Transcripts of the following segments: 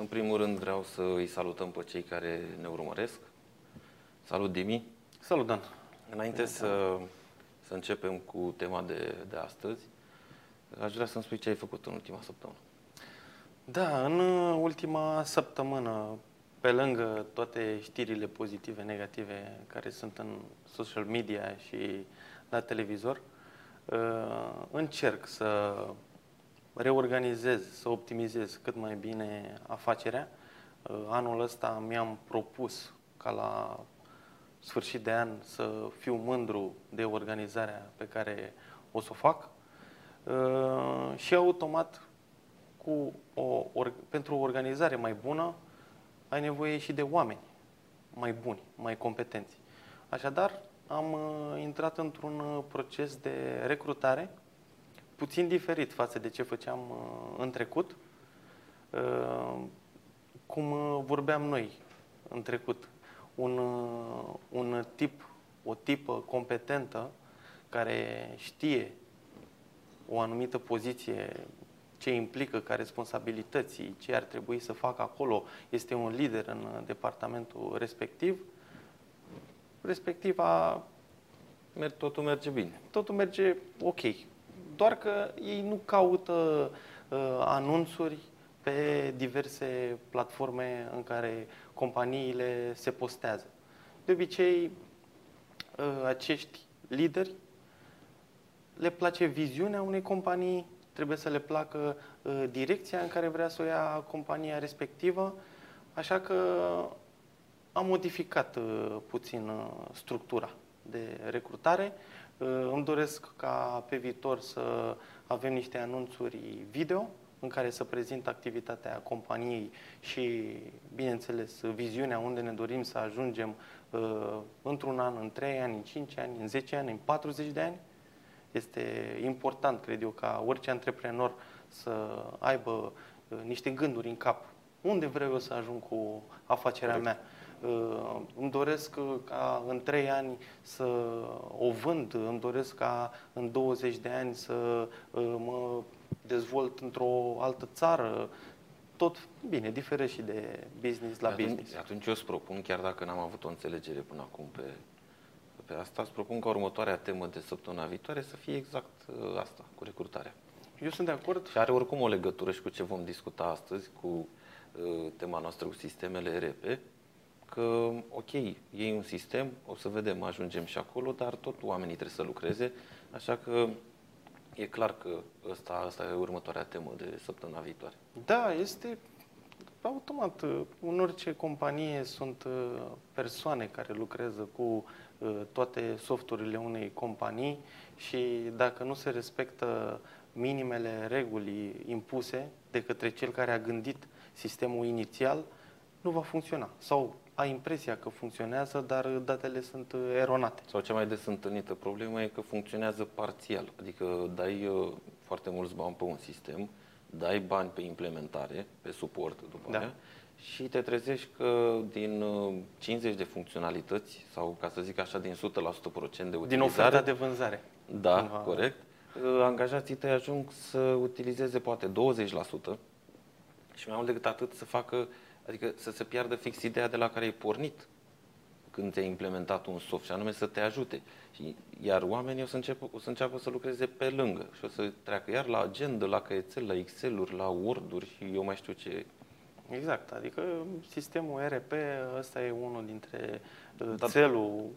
În primul rând vreau să îi salutăm pe cei care ne urmăresc. Salut, Dimi! Salut, Dan! Înainte să, să începem cu tema de, de astăzi, aș vrea să-mi spui ce ai făcut în ultima săptămână. Da, în ultima săptămână, pe lângă toate știrile pozitive, negative care sunt în social media și la televizor, uh, încerc să reorganizez, să optimizez cât mai bine afacerea. Uh, anul ăsta mi-am propus ca la sfârșit de an să fiu mândru de organizarea pe care o să o fac uh, și automat cu o, or, pentru o organizare mai bună ai nevoie și de oameni mai buni, mai competenți. Așadar, am uh, intrat într-un proces de recrutare puțin diferit față de ce făceam uh, în trecut, uh, cum uh, vorbeam noi în trecut. Un, un tip, o tipă competentă care știe o anumită poziție, ce implică ca responsabilității, ce ar trebui să facă acolo, este un lider în departamentul respectiv, respectiv a, totul merge bine. Totul merge ok doar că ei nu caută uh, anunțuri pe diverse platforme în care companiile se postează. De obicei, uh, acești lideri le place viziunea unei companii, trebuie să le placă uh, direcția în care vrea să o ia compania respectivă, așa că am modificat uh, puțin uh, structura de recrutare îmi doresc ca pe viitor să avem niște anunțuri video în care să prezint activitatea companiei și, bineînțeles, viziunea unde ne dorim să ajungem uh, într-un an, în 3 ani, în 5 ani, în 10 ani, în 40 de ani. Este important, cred eu, ca orice antreprenor să aibă uh, niște gânduri în cap. Unde vreau eu să ajung cu afacerea mea? Uh, îmi doresc uh, ca în 3 ani să o vând, îmi doresc ca în 20 de ani să uh, mă dezvolt într-o altă țară. Tot bine, diferă și de business la atunci, business. Atunci eu îți propun, chiar dacă n-am avut o înțelegere până acum pe, pe asta, îți propun ca următoarea temă de săptămâna viitoare să fie exact asta, cu recrutarea. Eu sunt de acord. Și are oricum o legătură și cu ce vom discuta astăzi, cu uh, tema noastră cu sistemele RP, că, ok, e un sistem, o să vedem, ajungem și acolo, dar tot oamenii trebuie să lucreze, așa că e clar că ăsta, ăsta e următoarea temă de săptămâna viitoare. Da, este automat. În orice companie sunt uh, persoane care lucrează cu uh, toate softurile unei companii și dacă nu se respectă minimele reguli impuse de către cel care a gândit sistemul inițial, nu va funcționa. Sau ai impresia că funcționează, dar datele sunt uh, eronate. Sau cea mai des întâlnită problemă e că funcționează parțial, adică dai uh, foarte mulți bani pe un sistem, dai bani pe implementare, pe suport după da. aia, și te trezești că din 50 uh, de funcționalități, sau ca să zic așa, din 100% de utilizare... Din oferta de vânzare. Da, Aha. corect. Angajații tăi ajung să utilizeze poate 20% și mai mult decât atât să facă Adică să se piardă fix ideea de la care ai pornit când ți-ai implementat un soft și anume să te ajute. Și, iar oamenii o să, încep, o să înceapă să lucreze pe lângă și o să treacă iar la agenda, la căiețel, la Excel-uri, la Word-uri și eu mai știu ce. Exact, adică sistemul RP ăsta e unul dintre da. țelul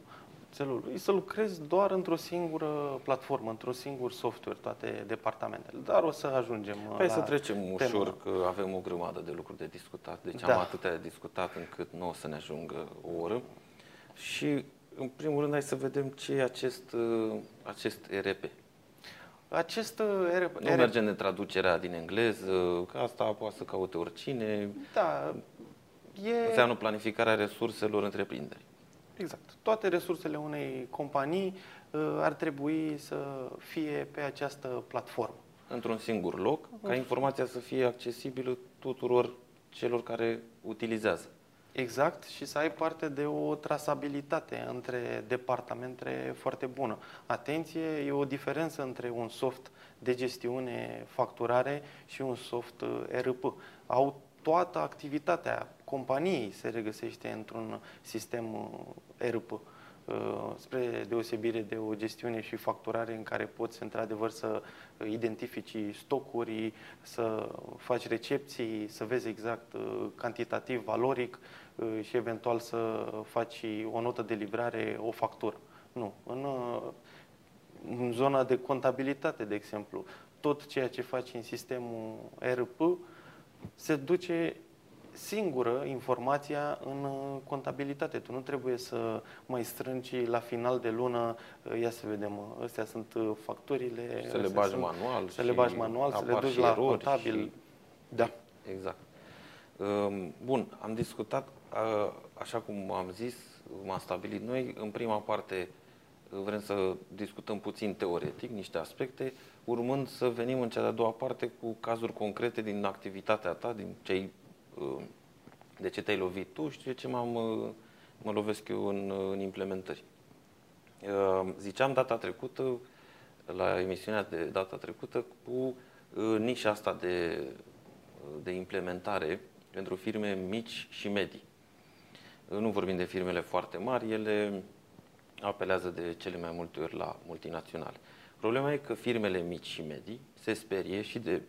țelul să lucrezi doar într-o singură platformă, într-un singur software, toate departamentele. Dar o să ajungem Hai la să trecem ușor, că avem o grămadă de lucruri de discutat. Deci da. am atâtea de discutat încât nu o să ne ajungă o oră. Și, în primul rând, hai să vedem ce e acest, uh, acest ERP. Acest uh, ERP... Nu merge în traducerea din engleză, că asta poate să caute oricine. Da, e... Înseamnă planificarea resurselor întreprinderii. Exact. Toate resursele unei companii uh, ar trebui să fie pe această platformă. Într-un singur loc, ca informația să fie accesibilă tuturor celor care utilizează. Exact, și să ai parte de o trasabilitate între departamente foarte bună. Atenție, e o diferență între un soft de gestiune facturare și un soft uh, RP. Au toată activitatea companiei se regăsește într-un sistem uh, ERP, uh, spre deosebire de o gestiune și facturare în care poți într-adevăr să identifici stocuri, să faci recepții, să vezi exact uh, cantitativ, valoric și eventual să faci o notă de livrare, o factură. Nu. În, în zona de contabilitate, de exemplu, tot ceea ce faci în sistemul ERP se duce singură informația în uh, contabilitate. Tu nu trebuie să mai strângi la final de lună, uh, ia să vedem, uh, astea sunt facturile. Să le bagi sunt, manual. Să le bagi manual, să le duci la contabil. Și... Da. Exact. Um, bun, am discutat, așa cum am zis, m-am stabilit noi, în prima parte vrem să discutăm puțin teoretic niște aspecte, urmând să venim în cea de-a doua parte cu cazuri concrete din activitatea ta, din cei uh, de ce te-ai lovit tu și de ce m-am, uh, mă lovesc eu în, uh, în implementări. Ziceam data trecută, la emisiunea de data trecută, cu nișa asta de, de implementare pentru firme mici și medii. Nu vorbim de firmele foarte mari, ele apelează de cele mai multe ori la multinaționale. Problema e că firmele mici și medii se sperie și de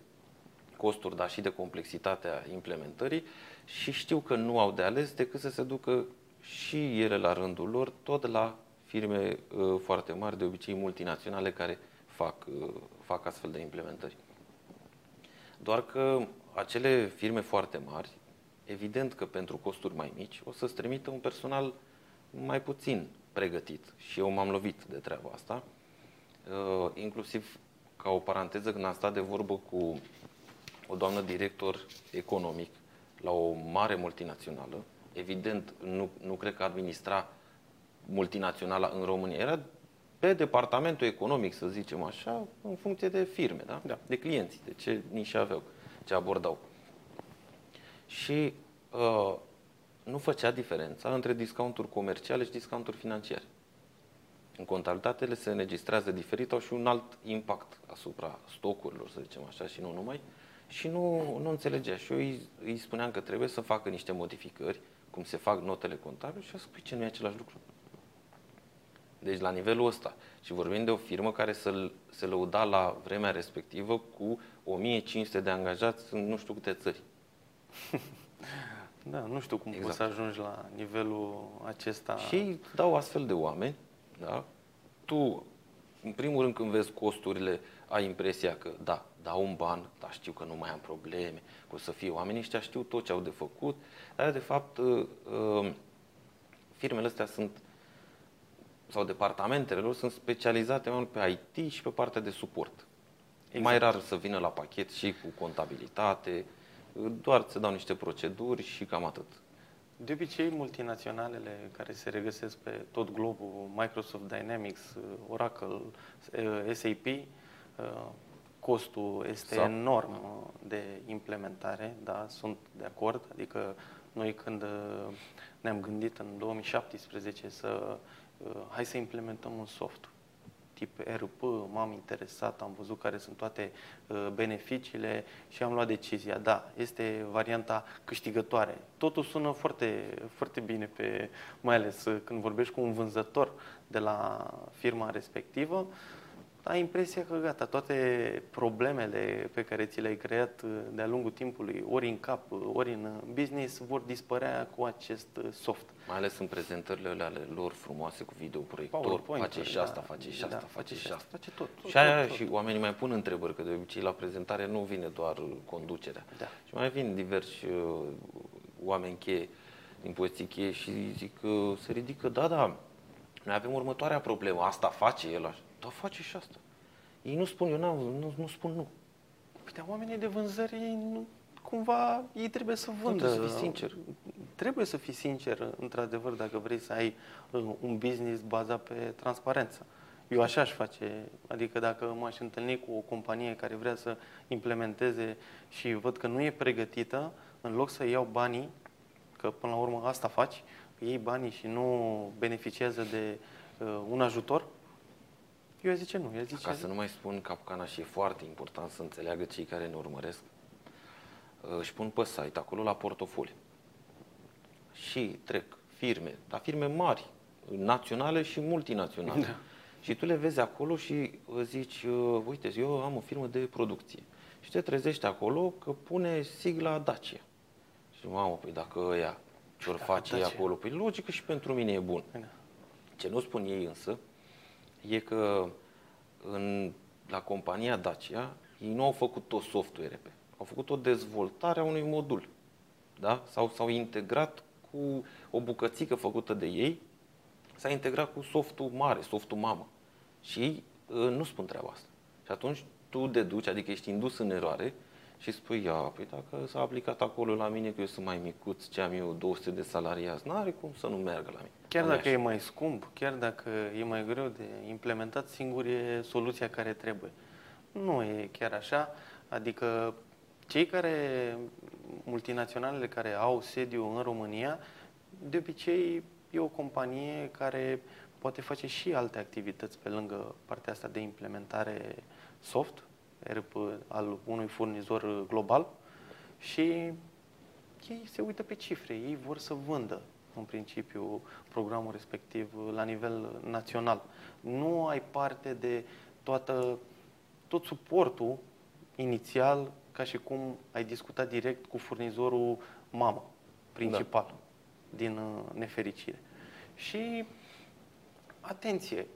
costuri, dar și de complexitatea implementării și știu că nu au de ales decât să se ducă și ele la rândul lor, tot la firme uh, foarte mari, de obicei multinaționale, care fac, uh, fac astfel de implementări. Doar că acele firme foarte mari, evident că pentru costuri mai mici, o să-ți trimită un personal mai puțin pregătit. Și eu m-am lovit de treaba asta. Uh, inclusiv ca o paranteză, când am stat de vorbă cu o doamnă director economic la o mare multinațională, evident, nu, nu cred că administra multinaționala în România, era pe departamentul economic, să zicem așa, în funcție de firme, da? Da. de clienții, de ce niși aveau, ce abordau. Și uh, nu făcea diferența între discounturi comerciale și discounturi financiare. În contabilitatele se înregistrează diferit, au și un alt impact asupra stocurilor, să zicem așa, și nu numai. Și nu, nu înțelegea. Și eu îi, îi spuneam că trebuie să facă niște modificări, cum se fac notele contabile, și a spus, ce nu e același lucru. Deci la nivelul ăsta. Și vorbim de o firmă care se, se lăuda la vremea respectivă cu 1500 de angajați în nu știu câte țări. Da, nu știu cum exact. poți să ajungi la nivelul acesta. Și dau astfel de oameni, da? Tu, în primul rând, când vezi costurile, ai impresia că, da, dau un ban, dar știu că nu mai am probleme, că o să fie oamenii ăștia știu tot ce au de făcut, dar, de fapt, uh, uh, firmele astea sunt, sau departamentele lor sunt specializate mai mult pe IT și pe partea de suport. Exact. Mai rar să vină la pachet și cu contabilitate, doar se dau niște proceduri și cam atât. De obicei, multinaționalele care se regăsesc pe tot globul, Microsoft Dynamics, Oracle, SAP, costul este Sau... enorm de implementare, da, sunt de acord. Adică noi când ne-am gândit în 2017 să hai să implementăm un soft tip RP, m-am interesat, am văzut care sunt toate uh, beneficiile și am luat decizia. Da, este varianta câștigătoare. Totul sună foarte, foarte bine, pe, mai ales uh, când vorbești cu un vânzător de la firma respectivă ai impresia că gata, toate problemele pe care ți le-ai creat uh, de-a lungul timpului, ori în cap, uh, ori în uh, business, vor dispărea cu acest soft. Mai ales în prezentările ale lor frumoase cu videoproiector, face și asta, da, face și asta, da, face și asta. Face tot, tot și aia tot, tot. și oamenii mai pun întrebări, că de obicei la prezentare nu vine doar conducerea. Da. Și mai vin diversi uh, oameni cheie, din poziții cheie și zic că se ridică, da, da, noi avem următoarea problemă, asta face el așa. Dar face și asta. Ei nu spun, eu nu, nu spun nu. Păi, dar oamenii de vânzări, ei nu, cumva, ei trebuie să vândă. Trebuie să fii sincer. Trebuie să fii sincer, într-adevăr, dacă vrei să ai uh, un business bazat pe transparență. Eu așa aș face, adică dacă m-aș întâlni cu o companie care vrea să implementeze și văd că nu e pregătită, în loc să iau banii, că până la urmă asta faci, iei banii și nu beneficiază de uh, un ajutor, eu zice nu. Eu zice Ca să nu mai spun capcana și e foarte important să înțeleagă cei care ne urmăresc. își pun pe site, acolo la portofoliu. Și trec firme, dar firme mari, naționale și multinaționale. Da. Și tu le vezi acolo și zici, uh, uite, eu am o firmă de producție. Și te trezești acolo că pune sigla Dacia. Și mamă, păi dacă ăia ce-or face ei acolo, păi logică și pentru mine e bun. Da. Ce nu spun ei însă, e că în, la compania Dacia, ei nu au făcut tot software pe, au făcut o dezvoltare a unui modul. Da? Sau s-au integrat cu o bucățică făcută de ei, s-a integrat cu softul mare, softul mamă. Și ei uh, nu spun treaba asta. Și atunci tu deduci, adică ești indus în eroare și spui, ia, păi dacă s-a aplicat acolo la mine, că eu sunt mai micuț, ce am eu 200 de salariați, n-are cum să nu meargă la mine. Chiar dacă e mai scump, chiar dacă e mai greu de implementat, singur e soluția care trebuie. Nu e chiar așa, adică cei care, multinaționalele care au sediu în România, de obicei e o companie care poate face și alte activități pe lângă partea asta de implementare soft, ERP al unui furnizor global și ei se uită pe cifre, ei vor să vândă în principiu programul respectiv la nivel național. Nu ai parte de toată, tot suportul inițial ca și cum ai discutat direct cu furnizorul mamă principal da. din uh, nefericire. Și atenție,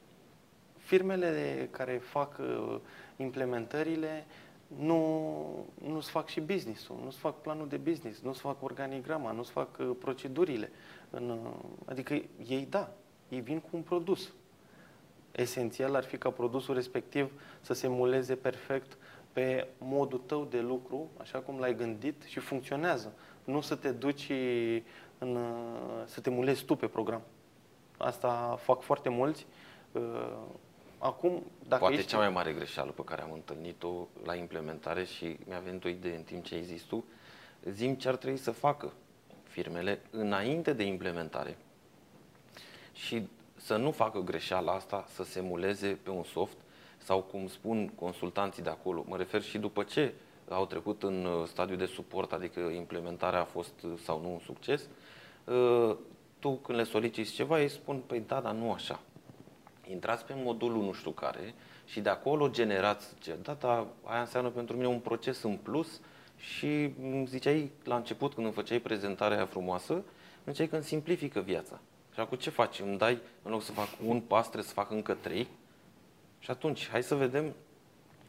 firmele care fac uh, implementările nu, nu-ți fac și business-ul, nu-ți fac planul de business, nu-ți fac organigrama, nu-ți fac uh, procedurile. În, uh, adică ei, da, ei vin cu un produs. Esențial ar fi ca produsul respectiv să se muleze perfect pe modul tău de lucru, așa cum l-ai gândit și funcționează. Nu să te duci în, să te mulezi tu pe program. Asta fac foarte mulți. Uh, acum, dacă Poate ești... cea mai mare greșeală pe care am întâlnit-o la implementare și mi-a venit o idee în timp ce ai zis tu, zim ce ar trebui să facă firmele înainte de implementare și să nu facă greșeala asta, să se muleze pe un soft sau cum spun consultanții de acolo, mă refer și după ce au trecut în uh, stadiu de suport, adică implementarea a fost uh, sau nu un succes, tu când le soliciți ceva, ei spun, păi da, dar nu așa. Intrați pe modulul nu știu care și de acolo generați ce, da, dar aia înseamnă pentru mine un proces în plus și ziceai la început când îmi făceai prezentarea aia frumoasă, îmi ziceai că îmi simplifică viața. Și acum ce faci? Îmi dai, în loc să fac un pas, trebuie să fac încă trei? Și atunci, hai să vedem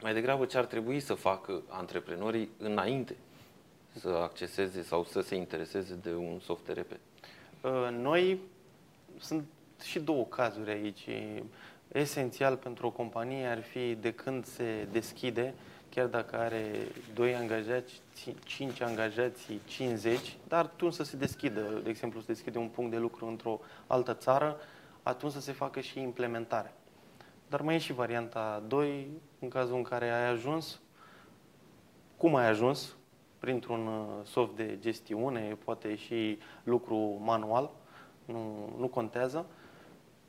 mai degrabă ce ar trebui să facă antreprenorii înainte să acceseze sau să se intereseze de un software RP. Uh, noi sunt și două cazuri aici. Esențial pentru o companie ar fi de când se deschide, chiar dacă are 2 angajați, 5 angajați, 50, dar atunci să se deschidă, de exemplu, să deschide un punct de lucru într-o altă țară, atunci să se facă și implementare. Dar mai e și varianta 2, în cazul în care ai ajuns, cum ai ajuns, printr-un uh, soft de gestiune, poate și lucru manual, nu, nu contează,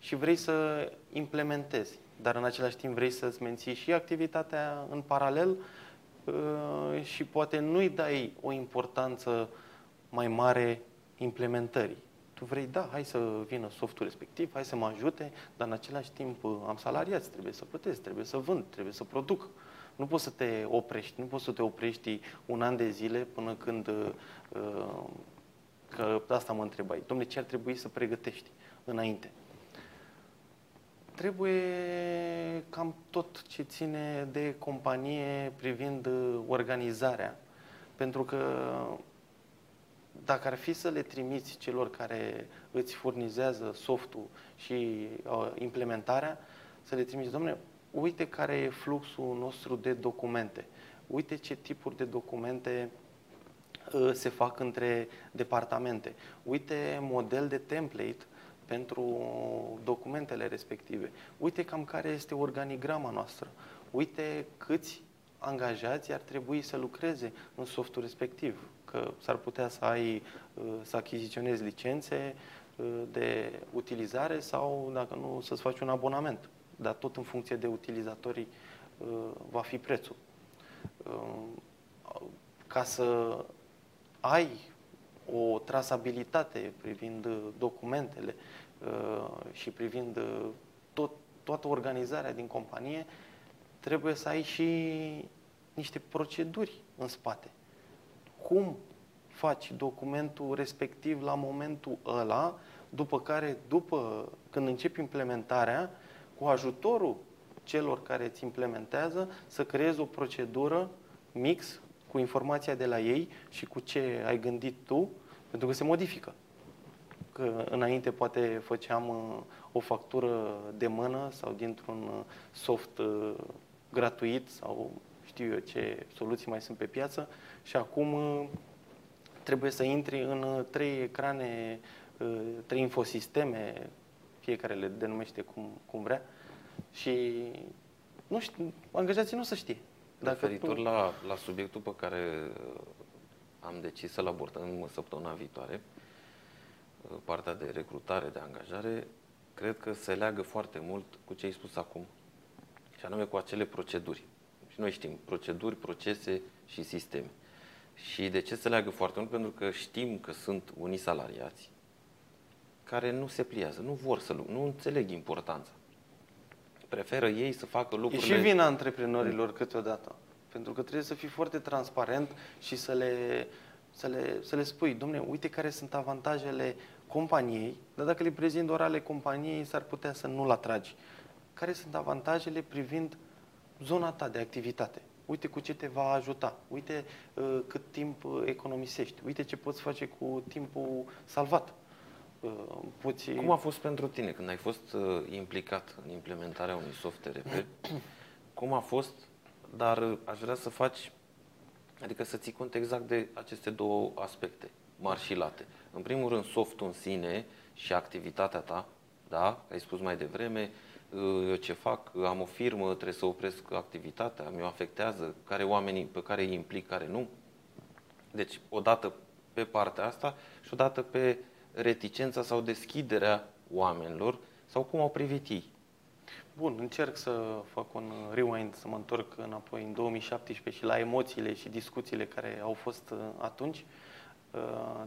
și vrei să implementezi, dar în același timp vrei să-ți menții și activitatea în paralel uh, și poate nu-i dai o importanță mai mare implementării. Tu vrei, da, hai să vină softul respectiv, hai să mă ajute, dar în același timp uh, am salariați, trebuie să plătesc, trebuie să vând, trebuie să produc. Nu poți să te oprești, nu poți să te oprești un an de zile până când, uh, că asta mă întrebai, domnule, ce ar trebui să pregătești înainte? Trebuie cam tot ce ține de companie privind organizarea. Pentru că dacă ar fi să le trimiți celor care îți furnizează softul și uh, implementarea, să le trimiți, domnule, uite care e fluxul nostru de documente, uite ce tipuri de documente uh, se fac între departamente, uite model de template pentru documentele respective, uite cam care este organigrama noastră, uite câți angajați ar trebui să lucreze în softul respectiv, că s-ar putea să ai, uh, să achiziționezi licențe uh, de utilizare sau, dacă nu, să-ți faci un abonament. Dar tot în funcție de utilizatorii uh, va fi prețul. Uh, ca să ai o trasabilitate privind uh, documentele uh, și privind uh, tot, toată organizarea din companie, trebuie să ai și niște proceduri în spate. Cum faci documentul respectiv la momentul ăla, după care, după când începi implementarea, cu ajutorul celor care îți implementează, să creezi o procedură mix cu informația de la ei și cu ce ai gândit tu, pentru că se modifică. Că înainte poate făceam uh, o factură de mână sau dintr-un uh, soft uh, gratuit sau știu eu ce soluții mai sunt pe piață și acum trebuie să intri în trei ecrane, trei infosisteme, fiecare le denumește cum, cum vrea și nu știu, angajații nu să știe. Dacă Referitor tu... la, la subiectul pe care uh, am decis să-l abordăm săptămâna viitoare, uh, partea de recrutare, de angajare, cred că se leagă foarte mult cu ce ai spus acum, și anume cu acele proceduri. Și noi știm proceduri, procese și sisteme. Și de ce se leagă foarte mult? Pentru că știm că sunt unii salariați care nu se pliază, nu vor să nu înțeleg importanța preferă ei să facă lucrurile... E și vina antreprenorilor câteodată. Pentru că trebuie să fii foarte transparent și să le, să le, să le spui, domne, uite care sunt avantajele companiei, dar dacă le prezint doar ale companiei, s-ar putea să nu-l atragi. Care sunt avantajele privind zona ta de activitate? Uite cu ce te va ajuta, uite uh, cât timp uh, economisești, uite ce poți face cu timpul salvat. Uh, poți... Cum a fost pentru tine când ai fost uh, implicat în implementarea unui soft RP? Cum a fost, dar uh, aș vrea să faci, adică să ții cont exact de aceste două aspecte, mari și late. În primul rând, softul în sine și activitatea ta, da? Ai spus mai devreme, eu ce fac, am o firmă, trebuie să opresc activitatea, mi-o afectează, care oamenii pe care îi implic, care nu. Deci, odată pe partea asta și odată pe reticența sau deschiderea oamenilor sau cum au privit ei? Bun, încerc să fac un rewind, să mă întorc înapoi în 2017 și la emoțiile și discuțiile care au fost uh, atunci. Uh,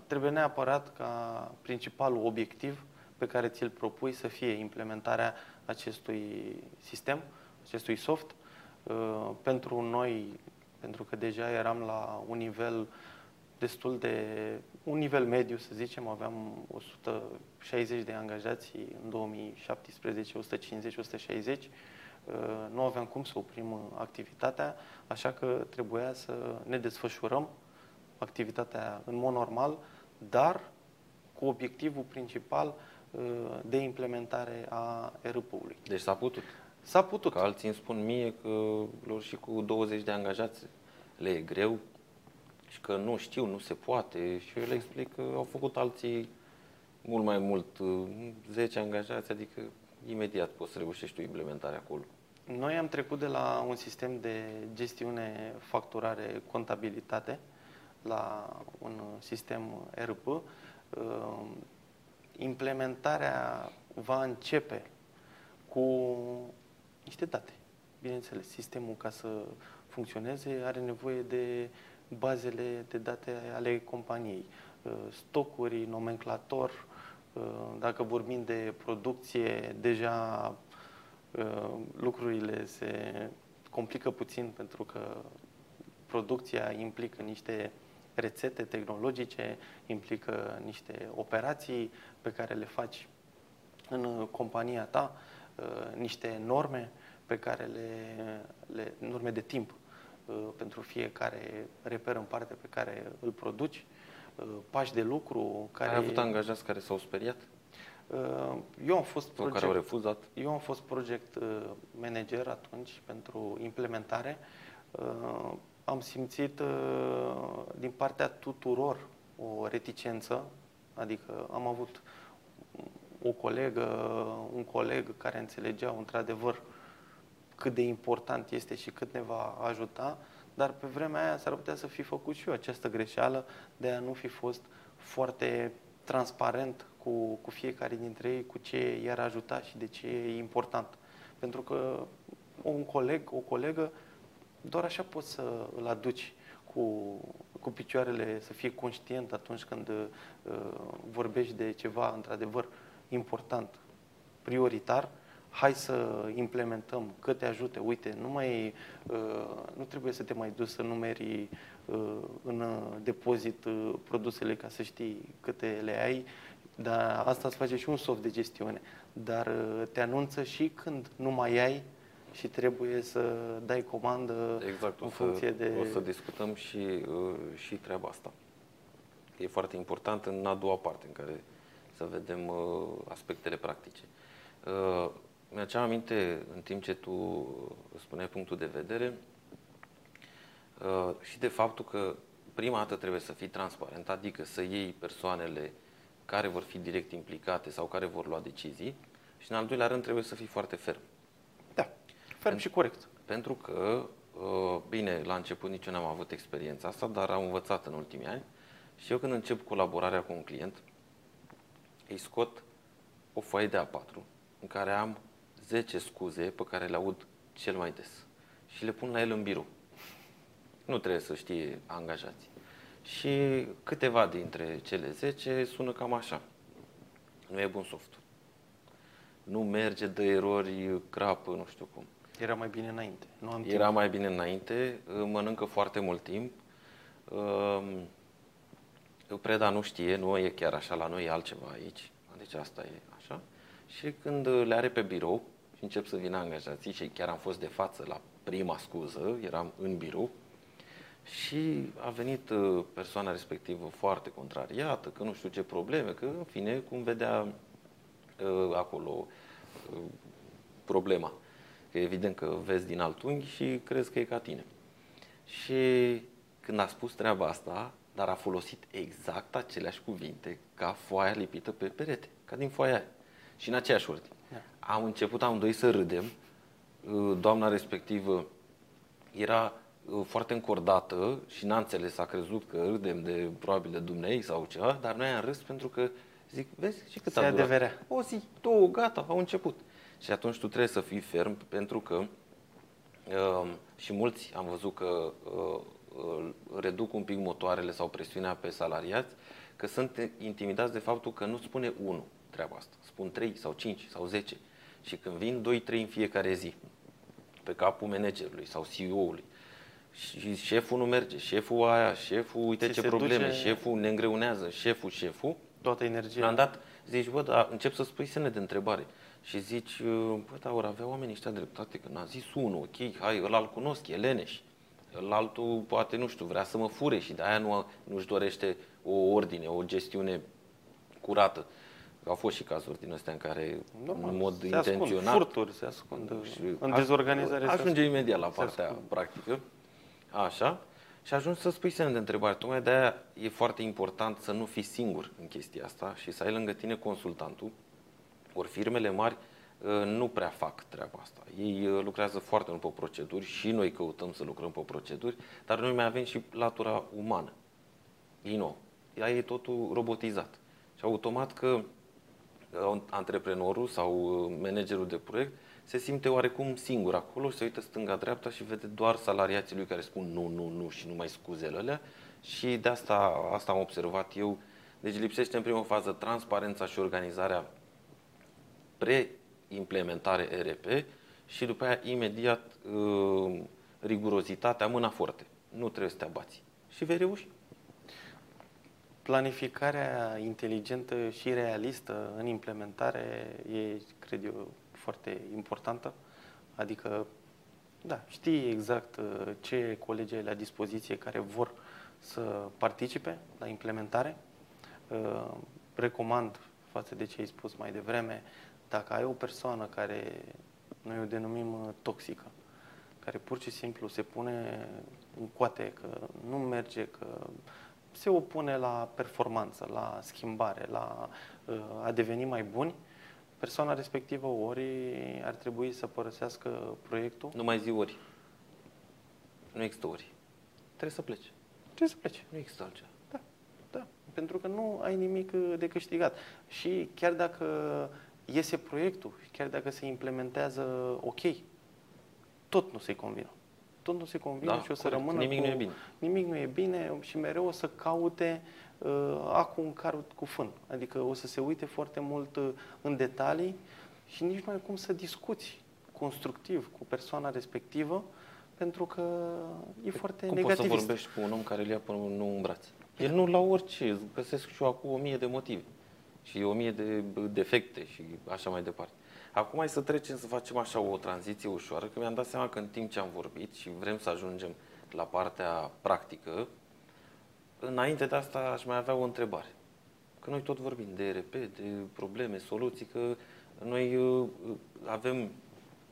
trebuie neapărat ca principalul obiectiv pe care ți-l propui să fie implementarea acestui sistem, acestui soft. Uh, pentru noi, pentru că deja eram la un nivel destul de un nivel mediu, să zicem, aveam 160 de angajați în 2017, 150, 160. Nu aveam cum să oprim activitatea, așa că trebuia să ne desfășurăm activitatea în mod normal, dar cu obiectivul principal uh, de implementare a ERP-ului. Deci s-a putut. S-a putut. Că alții îmi spun mie că lor și cu 20 de angajați le e greu, și că nu știu, nu se poate și eu le explic că au făcut alții mult mai mult, 10 angajați, adică imediat poți să reușești tu implementarea acolo. Noi am trecut de la un sistem de gestiune, facturare, contabilitate la un sistem RP. Uh, implementarea va începe cu niște date. Bineînțeles, sistemul ca să funcționeze are nevoie de bazele de date ale companiei, uh, stocuri, nomenclator, uh, dacă vorbim de producție, deja uh, lucrurile se complică puțin pentru că producția implică niște rețete tehnologice, implică niște operații pe care le faci în compania ta, niște norme pe care le, le norme de timp Uh, pentru fiecare reper în parte pe care îl produci, uh, pași de lucru care... Ai avut angajați care s-au speriat? Uh, eu am fost project, care au refuzat? Eu am fost project manager atunci pentru implementare. Am simțit din partea tuturor o reticență, adică am avut o colegă, un coleg care înțelegeau într-adevăr cât de important este și cât ne va ajuta, dar pe vremea aia s-ar putea să fi făcut și eu această greșeală de a nu fi fost foarte transparent cu, cu fiecare dintre ei, cu ce i-ar ajuta și de ce e important. Pentru că un coleg, o colegă, doar așa poți să îl aduci cu cu picioarele, să fie conștient atunci când uh, vorbești de ceva într-adevăr important, prioritar, hai să implementăm, că te ajute, uite, nu, mai, uh, nu trebuie să te mai duci să numeri uh, în depozit uh, produsele ca să știi câte le ai, dar asta îți face și un soft de gestiune, dar uh, te anunță și când nu mai ai și trebuie să dai comandă Exact, în o să, funcție de... o să discutăm și, uh, și treaba asta. E foarte important în a doua parte, în care să vedem uh, aspectele practice. Uh, Mi-aceam aminte, în timp ce tu spuneai punctul de vedere, uh, și de faptul că prima dată trebuie să fii transparent, adică să iei persoanele care vor fi direct implicate sau care vor lua decizii și în al doilea rând trebuie să fii foarte ferm. Da, ferm și corect. Pentru că, uh, bine, la început nici eu n-am avut experiența asta, dar am învățat în ultimii ani și eu când încep colaborarea cu un client, îi scot o foaie de A4 în care am 10 scuze pe care le aud cel mai des și le pun la el în birou. Nu trebuie să știe angajații. Și câteva dintre cele 10 sună cam așa. Nu e bun softul. Nu merge, dă erori, crapă, nu știu cum. Era mai bine înainte. Nu am Era mai bine înainte, mănâncă foarte mult timp. Um, Preda nu știe, nu e chiar așa, la noi e altceva aici. Deci asta e așa. Și când le are pe birou și încep să vină angajații și chiar am fost de față la prima scuză, eram în birou, și a venit uh, persoana respectivă foarte contrariată, că nu știu ce probleme, că în fine, cum vedea uh, acolo uh, problema. Că evident că vezi din alt unghi și crezi că e ca tine. Și când a spus treaba asta, dar a folosit exact aceleași cuvinte ca foaia lipită pe perete, ca din foaia aia. Și în aceeași ordine. Da. Am început amândoi să râdem. Uh, Doamna respectivă era uh, foarte încordată și n-a înțeles, a crezut că râdem de probabil de Dumnezeu sau ceva, dar noi am râs pentru că zic, vezi și cât Se a durat? adeverea. O zi, două, gata, au început. Și atunci tu trebuie să fii ferm pentru că uh, și mulți am văzut că uh, uh, reduc un pic motoarele sau presiunea pe salariați, că sunt intimidați de faptul că nu spune unul treaba asta. Spun 3 sau 5 sau 10. Și când vin 2-3 în fiecare zi, pe capul managerului sau CEO-ului, și șeful nu merge, șeful aia, șeful uite Ți ce se probleme, duce- șeful ne îngreunează, șeful, șeful, Toată la un energia. moment dat zici, bă, dar încep să spui semne de întrebare. Și zici, bă, dar ori avea oamenii ăștia dreptate, că n-a zis unul, ok, hai, ăla îl cunosc, e leneș. Îl altul, poate, nu știu, vrea să mă fure și de-aia nu, nu-și dorește o ordine, o gestiune curată. Au fost și cazuri din astea în care, Normal, în mod se intenționat, Ascund, furturi se ascund. În a- dezorganizare se Ajunge ascund. imediat la Se partea ascund. practică. Așa. Și ajungi să spui semne de întrebare. Tocmai de-aia e foarte important să nu fii singur în chestia asta și să ai lângă tine consultantul. Ori firmele mari uh, nu prea fac treaba asta. Ei uh, lucrează foarte mult pe proceduri și noi căutăm să lucrăm pe proceduri, dar noi mai avem și latura umană. Din nou, ea e totul robotizat. Și automat că uh, antreprenorul sau uh, managerul de proiect se simte oarecum singur acolo și se uită stânga-dreapta și vede doar salariații lui care spun nu, nu, nu și nu mai scuzele alea și de asta, asta am observat eu. Deci lipsește în primă fază transparența și organizarea pre-implementare ERP și după aia imediat uh, rigurozitatea, mâna forte. Nu trebuie să te abați. Și vei reuși. Planificarea inteligentă și realistă în implementare e, cred eu, foarte importantă. Adică, da, știi exact uh, ce colegi ai la dispoziție care vor să participe la implementare. Uh, Recomand, față de ce ai spus mai devreme, dacă ai o persoană care noi o denumim uh, toxică, care pur și simplu se pune în coate, că nu merge, că se opune la performanță, la schimbare, la uh, a deveni mai buni, persoana respectivă ori ar trebui să părăsească proiectul. Nu mai zi ori. Nu există ori. Trebuie să pleci. Trebuie să plece. Nu există altceva. Da, da. Pentru că nu ai nimic uh, de câștigat. Și chiar dacă iese proiectul, chiar dacă se implementează ok, tot nu se-i convină. tot nu se convine Da, și o să corect. rămână Nimic cu, nu e bine. Nimic nu e bine și mereu o să caute uh, acum un car cu fân. Adică o să se uite foarte mult uh, în detalii și nici nu ai cum să discuți constructiv cu persoana respectivă pentru că e foarte Cum poți să negativist. vorbești cu un om care îl ia până nu în brațe? El nu la orice, îți găsesc și eu acum o mie de motive și o mie de bă, defecte și așa mai departe. Acum hai să trecem să facem așa o tranziție ușoară, că mi-am dat seama că în timp ce am vorbit și vrem să ajungem la partea practică, înainte de asta aș mai avea o întrebare. Că noi tot vorbim de ERP, de probleme, soluții, că noi uh, avem,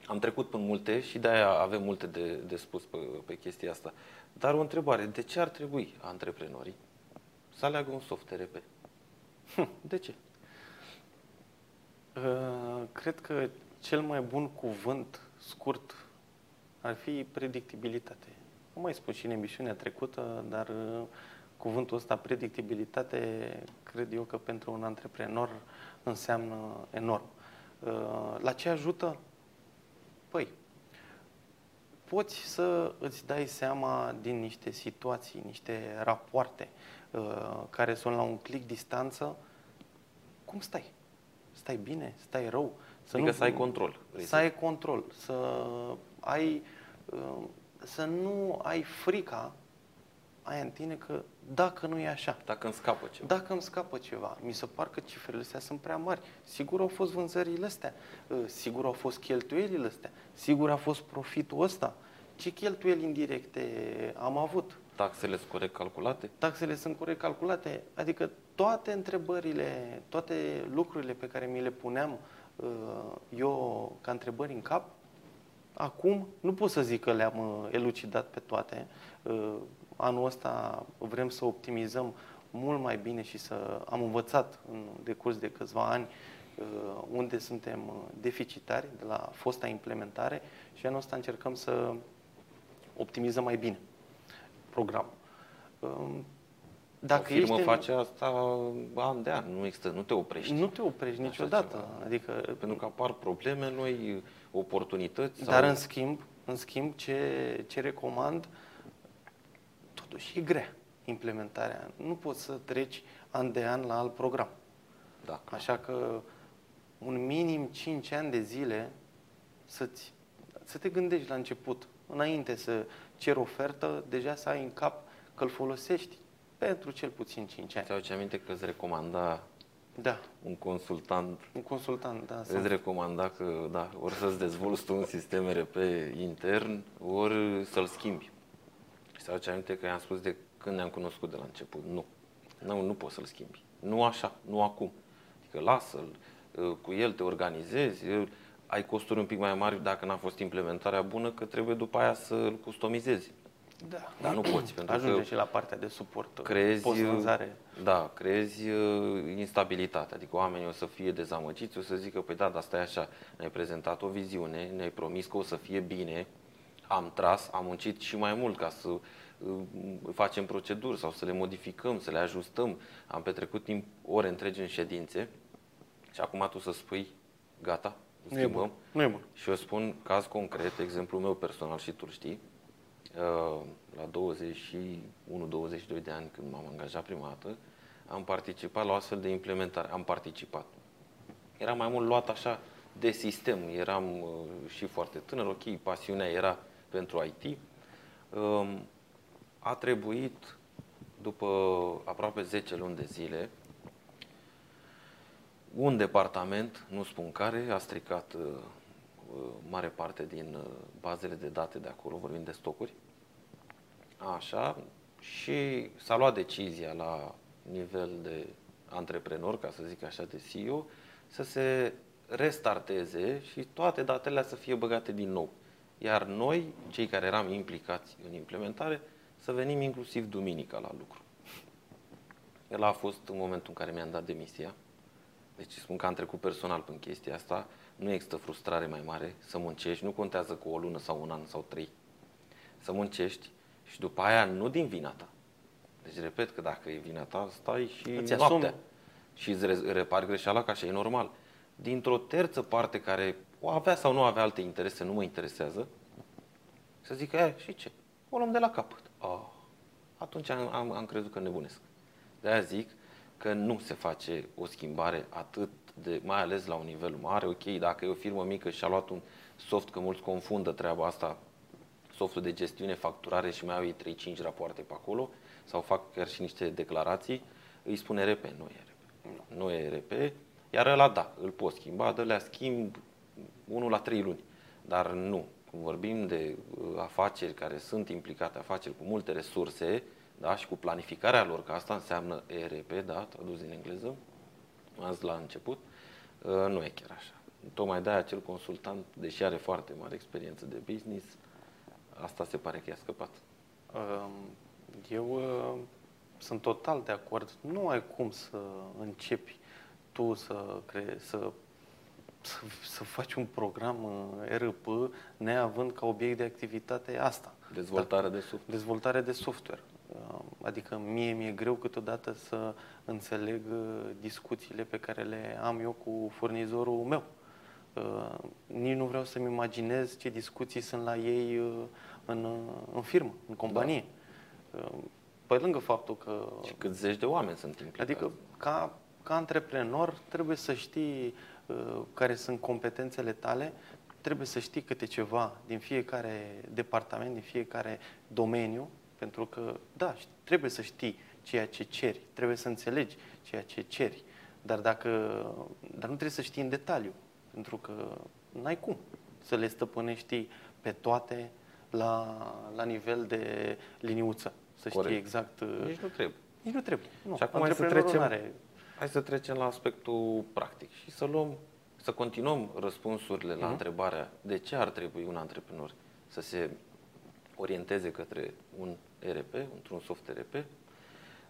am trecut până multe și de-aia avem multe de, de spus pe, pe chestia asta. Dar o întrebare, de ce ar trebui antreprenorii să aleagă un soft ERP? De ce? Uh, Cred că cel mai bun cuvânt scurt ar fi predictibilitate. O mai spun și în emisiunea trecută, dar uh, cuvântul ăsta, predictibilitate, cred eu că pentru un antreprenor înseamnă enorm. Uh, La ce ajută? Păi, poți să îți dai seama din niște situații, niște rapoarte uh, care sunt la un click distanță, cum stai? Stai bine? Stai rău? Să Adică să ai control, vrei Să ai control, să ai, uh, să nu ai frica aia în tine că dacă nu e așa, Dacă îmi scapă ceva. dacă îmi scapă ceva, mi se par că cifrele astea sunt prea mari. Sigur au fost vânzările astea, uh, sigur au fost cheltuielile astea, sigur a fost profitul ăsta. Ce cheltuieli indirecte am avut? Taxele sunt corect calculate? Taxele sunt corect calculate? Adică toate întrebările, toate lucrurile pe care mi le puneam uh, eu ca întrebări în cap, acum nu pot să zic că le-am uh, elucidat pe toate. Uh, Anul ăsta vrem să optimizăm mult mai bine și să am învățat în decurs de câțiva ani uh, unde suntem uh, deficitari de la fosta implementare și anul ăsta încercăm să optimizăm mai bine programul. Um, Dacă o firmă ești în- face asta an de an, nu există, nu te oprești. Nu te oprești Așa niciodată. ceva. Adică, Pentru că apar probleme noi, oportunități. dar sau... în schimb, în schimb ce, ce recomand, totuși e grea implementarea. Nu poți să treci an de an la alt program. Da. Așa că un minim 5 ani de zile să-ți, să te gândești la început, înainte să ceri ofertă, deja să ai în cap că îl folosești pentru cel puțin 5 ani. Ți-au ce aminte că îți recomanda Da, un consultant, un consultant, da. îți sunt- recomanda că, da, ori să-ți dezvolți tu un sistem RP intern, ori să-l schimbi. Și ți-au ce aminte că i-am spus de când ne-am cunoscut de la început, nu. Nu, nu poți să-l schimbi. Nu așa, nu acum. Adică lasă-l, uh, cu el te organizezi, uh, ai costuri un pic mai mari dacă n-a fost implementarea bună, că trebuie după aia să-l customizezi. Da. Dar nu poți, pentru Ajunge că și la partea de suport creezi, post-vânzare. da, creezi uh, instabilitate, adică oamenii o să fie dezamăgiți, o să zică, păi da, dar stai așa, ne-ai prezentat o viziune, ne-ai promis că o să fie bine, am tras, am muncit și mai mult ca să uh, facem proceduri sau să le modificăm, să le ajustăm, am petrecut timp ore întregi în ședințe și acum tu să spui, gata, Nu e schimbăm. bun. Nu e bun. Și eu spun caz concret, exemplul meu personal și tu știi, uh, la 21-22 de ani când m-am angajat prima dată, am participat la o astfel de implementare. Am participat. Era mai mult luat așa de sistem. Eram uh, și foarte tânăr, ok, pasiunea era pentru IT. Um, A trebuit, după aproape 10 luni de zile, un departament, nu spun care, a stricat uh, uh, mare parte din uh, bazele de date de acolo, vorbim de stocuri. Așa, și s-a luat decizia la nivel de antreprenor, ca să zic așa, de CEO, să se restarteze și toate datele să fie băgate din nou. Iar noi, cei care eram implicați în implementare, să venim inclusiv duminica la lucru. El a fost în momentul în care mi-am dat demisia. Deci spun că am trecut personal prin chestia asta. Nu există frustrare mai mare să muncești. Nu contează cu o lună sau un an sau trei. Să muncești și după aia nu din vina ta. Deci repet că dacă e vina ta, stai și Îți noaptea. asumi. Și îți re- repari greșeala ca așa e normal. Dintr-o terță parte care o avea sau nu avea alte interese, nu mă interesează, Să zică, e, și ce? O luăm de la capăt. Oh. Atunci am, am, am crezut că nebunesc. De-aia zic că nu se face o schimbare atât de, mai ales la un nivel mare. Ok, dacă e o firmă mică și a luat un soft, că mulți confundă treaba asta, softul de gestiune, facturare și mai au ei 3-5 rapoarte pe acolo, sau fac chiar și niște declarații, îi spune RP, nu e RP. Nu, nu e RP, iar ăla da, îl pot schimba, de la schimb 1 la 3 luni. Dar nu, când vorbim de uh, afaceri care sunt implicate, afaceri cu multe resurse, da, și cu planificarea lor, că asta înseamnă ERP, da, tradus din engleză, azi la început, uh, nu e chiar așa. Tocmai de-aia acel consultant, deși are foarte mare experiență de business, asta se pare că i-a scăpat. Um, eu uh, sunt total de acord. Nu ai cum să începi tu să, cre- să, să, să faci un program RP neavând ca obiect de activitate asta. Dezvoltare de software. Dezvoltare de software. Uh, Adică mie mi-e greu câteodată să înțeleg uh, discuțiile pe care le am eu cu furnizorul meu. Uh, Nici nu vreau să-mi imaginez ce discuții sunt la ei uh, în, uh, în firmă, în companie. Uh, Pe lângă faptul că Și cât zeci de oameni sunt implicați. Adică, ca, ca antreprenor, trebuie să știi uh, care sunt competențele tale, trebuie să știi câte ceva din fiecare departament, din fiecare domeniu, pentru că, da, ș- trebuie să știi ceea ce ceri, trebuie să înțelegi ceea ce ceri, dar, dacă, dar nu trebuie să știi în detaliu, pentru că n-ai cum să le stăpânești pe toate la, la nivel de liniuță, să știi Corect. exact uh, Nici nu trebuie. nici nu trebuie. Nu. Și acum hai să Antreprenorul trecem, n-are- hai să trecem la aspectul practic și să luăm, să continuăm răspunsurile la întrebarea de ce ar trebui un antreprenor să se orienteze către un ERP, într-un soft ERP.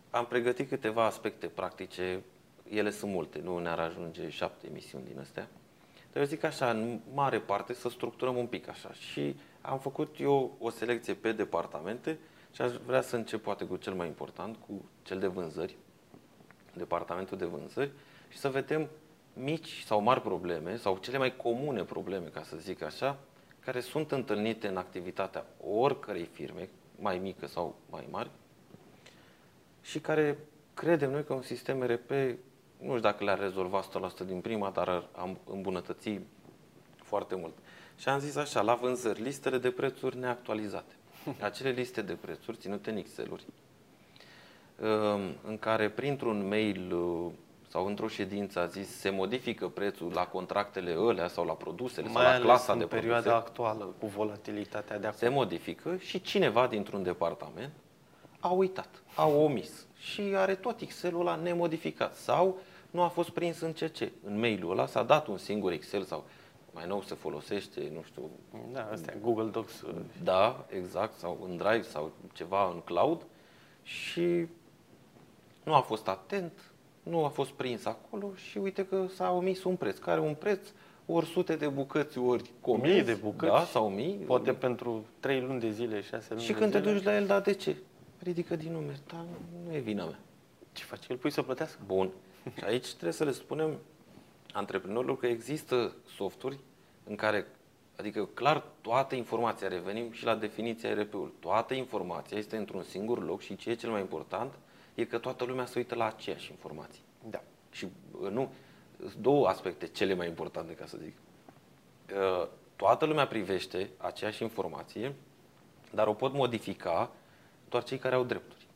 Am pregătit câteva aspecte practice, ele sunt multe, nu ne-ar ajunge șapte emisiuni din astea. Dar eu zic așa, în mare parte, să structurăm un pic așa. Și am făcut eu o selecție pe departamente și aș vrea să încep poate cu cel mai important, cu cel de vânzări, departamentul de vânzări, și să vedem mici sau mari probleme, sau cele mai comune probleme, ca să zic așa, care sunt întâlnite în activitatea oricărei firme, mai mică sau mai mari, și care credem noi că un sistem RP, nu știu dacă le-ar rezolva 100% din prima, dar ar am îmbunătăți foarte mult. Și am zis așa, la vânzări, listele de prețuri neactualizate. Acele liste de prețuri ținute în Excel-uri, um, în care printr-un mail uh, sau într-o ședință a zis se modifică prețul la contractele alea sau la produsele mai sau la ales clasa în de perioada produse actuală cu volatilitatea de acum. se modifică și cineva dintr-un departament a uitat, a omis și are tot Excel-ul ăla nemodificat sau nu a fost prins în CC. În mail-ul ăla s-a dat un singur Excel sau mai nou se folosește, nu știu, Da, astea, Google Docs. uh, da, exact, sau în Drive sau ceva în cloud și nu a fost atent, nu a fost prins acolo și uite că s-a omis un preț. Care un preț, ori sute de bucăți, ori comenzi, Mii de bucăți, da, sau mii. Poate pentru 3 luni de zile, 6 luni Și de când te zile. duci la el, da, de ce? Ridică din numeri, dar nu e vina mea. Ce faci? Îl pui să plătească? Bun. Și aici trebuie să le spunem antreprenorilor că există softuri în care, adică clar, toată informația, revenim și la definiția RP-ului, toată informația este într-un singur loc și ce e cel mai important e că toată lumea se uită la aceeași informații. Da. Și uh, nu, sunt două aspecte cele mai importante, ca să zic. Uh, Toată lumea privește aceeași informație, dar o pot modifica doar cei care au drepturi.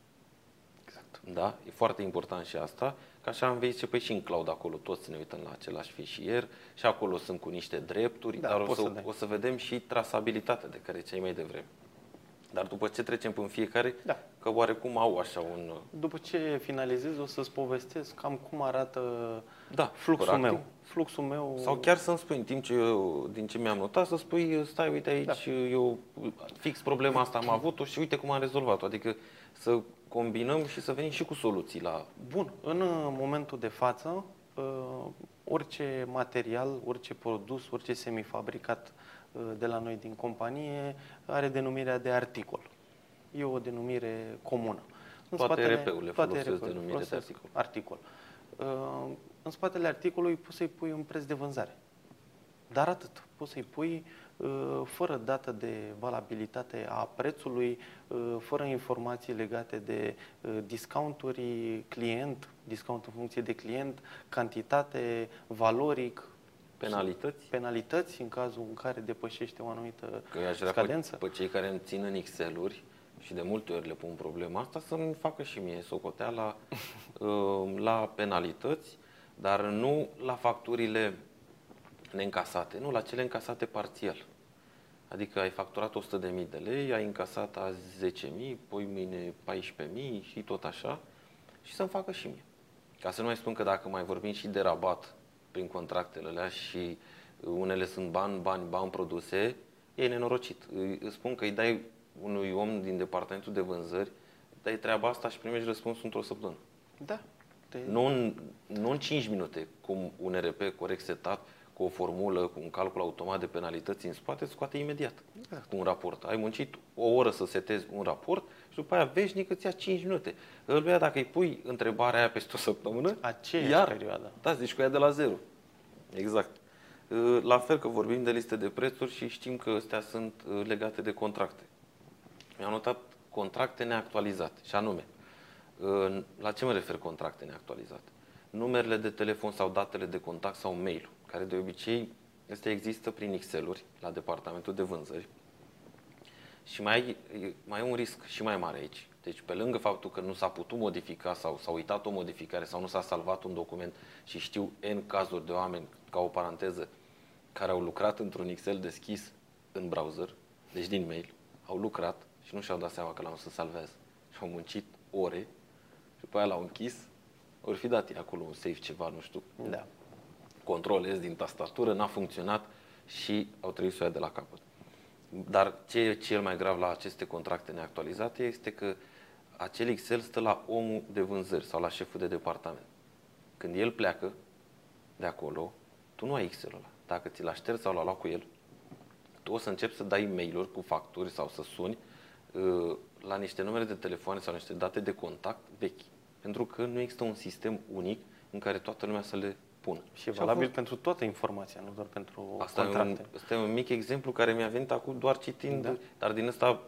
Exact. Da? E foarte important și asta, că așa am văzut păi și în cloud acolo toți ne uităm la același fișier și acolo sunt cu niște drepturi, Da, dar o poți să, să dai. o să vedem și trasabilitatea de care cei mai devreme. Dar după ce trecem prin fiecare, Da. că oarecum au așa un... După ce finalizez, o să-ți povestesc cam cum arată Da, fluxul practic. meu. Fluxul meu... Sau chiar să-mi spui, în timp ce eu, din ce mi-am notat, să spui, stai, uite aici, da. eu fix problema asta am avut-o și uite cum am rezolvat-o. Adică să combinăm și să venim și cu soluții la... Bun, în uh, momentul de față, uh, orice material, orice produs, orice semifabricat uh, de la noi din companie are denumirea de articol. E o denumire comună. Toate RP-urile folosesc RP-urile denumire de folosesc articol. articol. Uh, În spatele articolului poți să-i pui un preț de vânzare. Dar atât. Poți să-i pui uh, fără dată de valabilitate a prețului, uh, fără informații legate de uh, discounturi client, discount în funcție de client, cantitate, valoric, Penalități? penalități în cazul în care depășește o anumită Că eu aș vrea pe, scadență. pe cei care îmi țin în Excel-uri și de multe ori le pun problema asta să-mi facă și mie socoteala uh, la penalități, dar nu la facturile neîncasate, nu la cele încasate parțial. Adică ai facturat 100.000 de lei, ai încasat azi 10.000, poi mâine 14.000 și tot așa și să-mi facă și mie. Ca să nu mai spun că dacă mai vorbim și de rabat prin contractele alea și unele sunt bani, bani, bani produse, e nenorocit. Îi- Îți spun că îi dai unui om din departamentul de vânzări, dai treaba asta și primești răspunsul într-o săptămână. Da. Te... Nu în, nu în 5 minute, cum un RP corect setat, cu o formulă, cu un calcul automat de penalități în spate, îți scoate imediat Exact. un raport. Ai muncit o oră să setezi un raport și după aia veșnic îți ia 5 minute. Îl ia dacă îi pui întrebarea aia peste o săptămână, Aceeași iar, perioadă. Da, zici cu ea de la zero. Exact. Uh, La fel că vorbim de liste de prețuri și știm că astea sunt uh, legate de contracte. Mi-am notat contracte neactualizate, și anume, uh, la ce mă refer contracte neactualizate? Numerele de telefon sau datele de contact sau mail, care de obicei astea există prin Excel-uri la departamentul de vânzări. Și mai, e- mai e un risc și mai mare aici. Deci, pe lângă faptul că nu s-a putut modifica sau s-a uitat o modificare sau nu s-a salvat un document și știu N cazuri de oameni, ca o paranteză, care au lucrat într-un Excel deschis în browser, deci din mail, au lucrat și nu și-au dat seama că l-au să salvează. Și au muncit ore și după aia l-au închis, ori fi dat ei acolo un save ceva, nu știu, Da. control S din tastatură, n-a funcționat și au trebuit să o ia de la capăt. Dar ce e cel mai grav la aceste contracte neactualizate este că acel Excel stă la omul de vânzări sau la șeful de departament. Când el pleacă de acolo, tu nu ai Excel-ul ăla. Dacă ți l-a șters sau l-a luat cu el, tu o să începi să dai mail-uri cu facturi sau să suni uh, la niște numere de telefoane sau niște date de contact vechi. Pentru că nu există un sistem unic în care toată lumea să le pună. Și e a valabil fost- pentru toată informația, nu doar pentru Asta e, un, contracte. asta e un mic exemplu care mi-a venit acum doar citind, Da. dar din ăsta